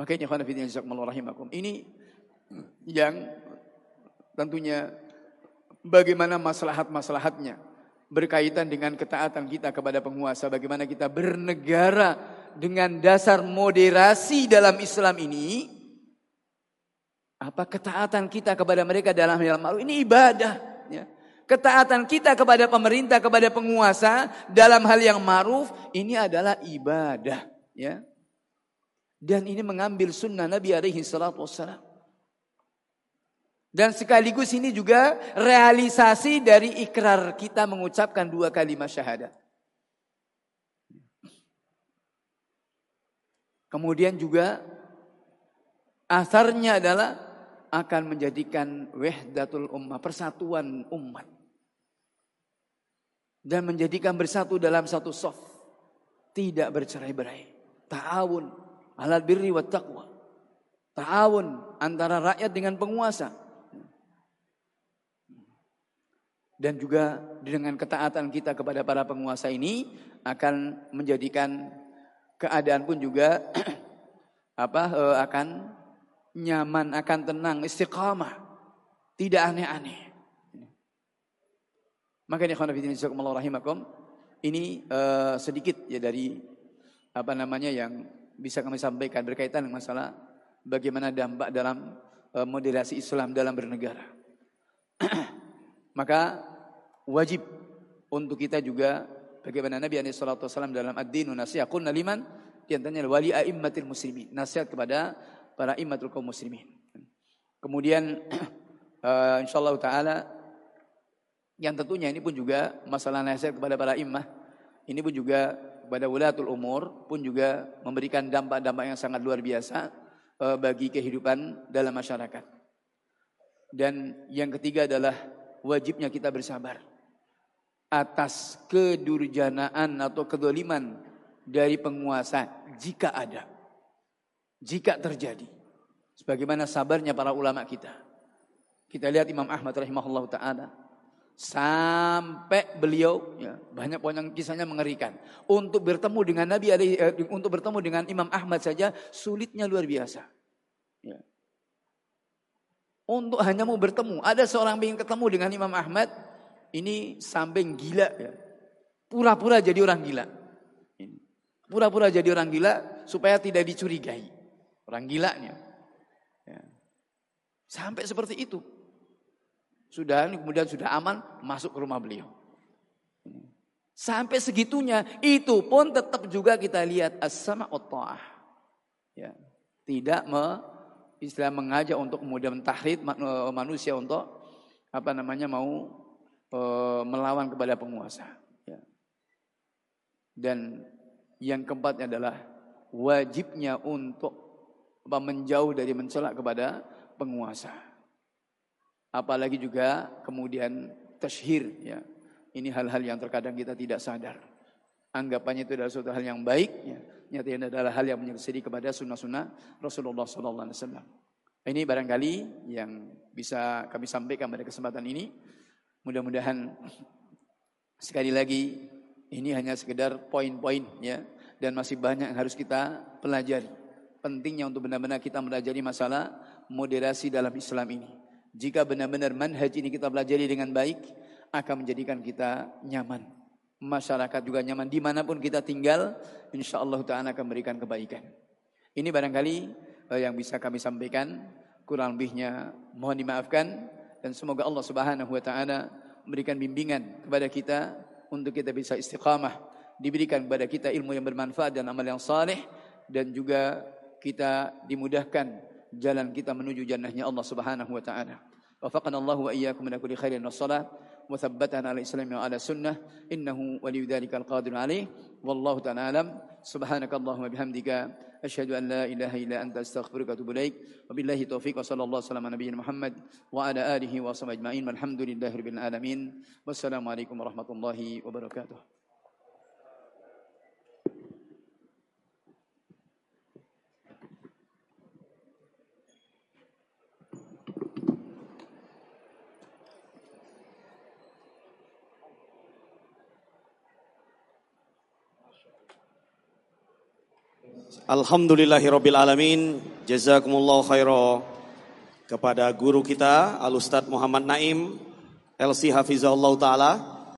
Makanya ini yang tentunya bagaimana maslahat-maslahatnya berkaitan dengan ketaatan kita kepada penguasa, bagaimana kita bernegara dengan dasar moderasi dalam Islam ini, apa ketaatan kita kepada mereka dalam hal ma'ruf ini ibadah, ya. Ketaatan kita kepada pemerintah, kepada penguasa dalam hal yang ma'ruf ini adalah ibadah, ya. Dan ini mengambil sunnah Nabi alaihi salatu wassalam. Dan sekaligus ini juga realisasi dari ikrar kita mengucapkan dua kalimat syahadat. Kemudian juga asarnya adalah akan menjadikan wahdatul ummah, persatuan umat. Dan menjadikan bersatu dalam satu soft. Tidak bercerai-berai. Ta'awun alal birri wa taqwa. Ta'awun antara rakyat dengan penguasa dan juga dengan ketaatan kita kepada para penguasa ini akan menjadikan keadaan pun juga <clears throat> apa eh, akan nyaman, akan tenang, istiqamah, tidak aneh-aneh. Makanya khonafidin rahimakum ini uh, sedikit ya dari apa namanya yang bisa kami sampaikan berkaitan dengan masalah bagaimana dampak dalam uh, moderasi Islam dalam bernegara. <clears throat> Maka wajib untuk kita juga bagaimana Nabi SAW dalam ad-dinu nasihat kunna liman di antaranya wali a'immatil muslimin nasihat kepada para immatul kaum muslimin kemudian uh, <clears throat> insyaallah taala yang tentunya ini pun juga masalah nasihat kepada para imah ini pun juga kepada wulatul umur pun juga memberikan dampak-dampak yang sangat luar biasa uh, bagi kehidupan dalam masyarakat dan yang ketiga adalah wajibnya kita bersabar atas kedurjanaan atau kedoliman dari penguasa jika ada. Jika terjadi. Sebagaimana sabarnya para ulama kita. Kita lihat Imam Ahmad rahimahullah ta'ala. Sampai beliau, ya, banyak banyak kisahnya mengerikan. Untuk bertemu dengan Nabi, eh, untuk bertemu dengan Imam Ahmad saja sulitnya luar biasa. Ya. Untuk hanya mau bertemu. Ada seorang ingin ketemu dengan Imam Ahmad, Ini samping gila ya. Pura-pura jadi orang gila. Pura-pura jadi orang gila supaya tidak dicurigai. Orang gilanya. Ya. Sampai seperti itu. Sudah kemudian sudah aman masuk ke rumah beliau. Sampai segitunya itu pun tetap juga kita lihat as-sama Ya. Tidak me, istilah mengajak untuk kemudian mentahrid eh, manusia untuk apa namanya mau e, melawan kepada penguasa. Ya. Dan yang keempatnya adalah wajibnya untuk menjauh dari mencelak kepada penguasa. Apalagi juga kemudian tashhir ya. Ini hal-hal yang terkadang kita tidak sadar. Anggapannya itu adalah suatu hal yang baik ya. Nyatanya adalah hal yang menyelisih kepada sunnah-sunnah Rasulullah sallallahu alaihi wasallam. Ini barangkali yang bisa kami sampaikan pada kesempatan ini. Mudah-mudahan sekali lagi ini hanya sekedar poin-poin ya dan masih banyak yang harus kita pelajari. Pentingnya untuk benar-benar kita mempelajari masalah moderasi dalam Islam ini. Jika benar-benar manhaj ini kita pelajari dengan baik, akan menjadikan kita nyaman. Masyarakat juga nyaman di mana pun kita tinggal, insya Allah Taala akan memberikan kebaikan. Ini barangkali eh, yang bisa kami sampaikan. Kurang lebihnya mohon dimaafkan dan semoga Allah Subhanahu Wa Taala memberikan bimbingan kepada kita untuk kita bisa istiqamah, diberikan kepada kita ilmu yang bermanfaat dan amal yang saleh dan juga kita dimudahkan jalan kita menuju jannahnya Allah Subhanahu wa taala. Wafaqana Allah wa iyyakum min kulli khairin wassalah wa thabbatana ala islam wa ala sunnah. Innahu waliyyu dzalika alqadir alaih wallahu ta'ala alam. Subhanakallahumma bihamdika. Asyhadu an la ilaha illa anta astaghfiruka wa atubu ilaik. Wabillahi taufiq wa sallallahu alaihi nabiyina Muhammad wa ala alihi wa sahbihi ajma'in. Walhamdulillahi rabbil alamin. Wassalamu alaikum warahmatullahi wabarakatuh Alhamdulillahirabbil alamin. Jazakumullah khaira kepada guru kita Al Ustaz Muhammad Naim LC Hafizahullah taala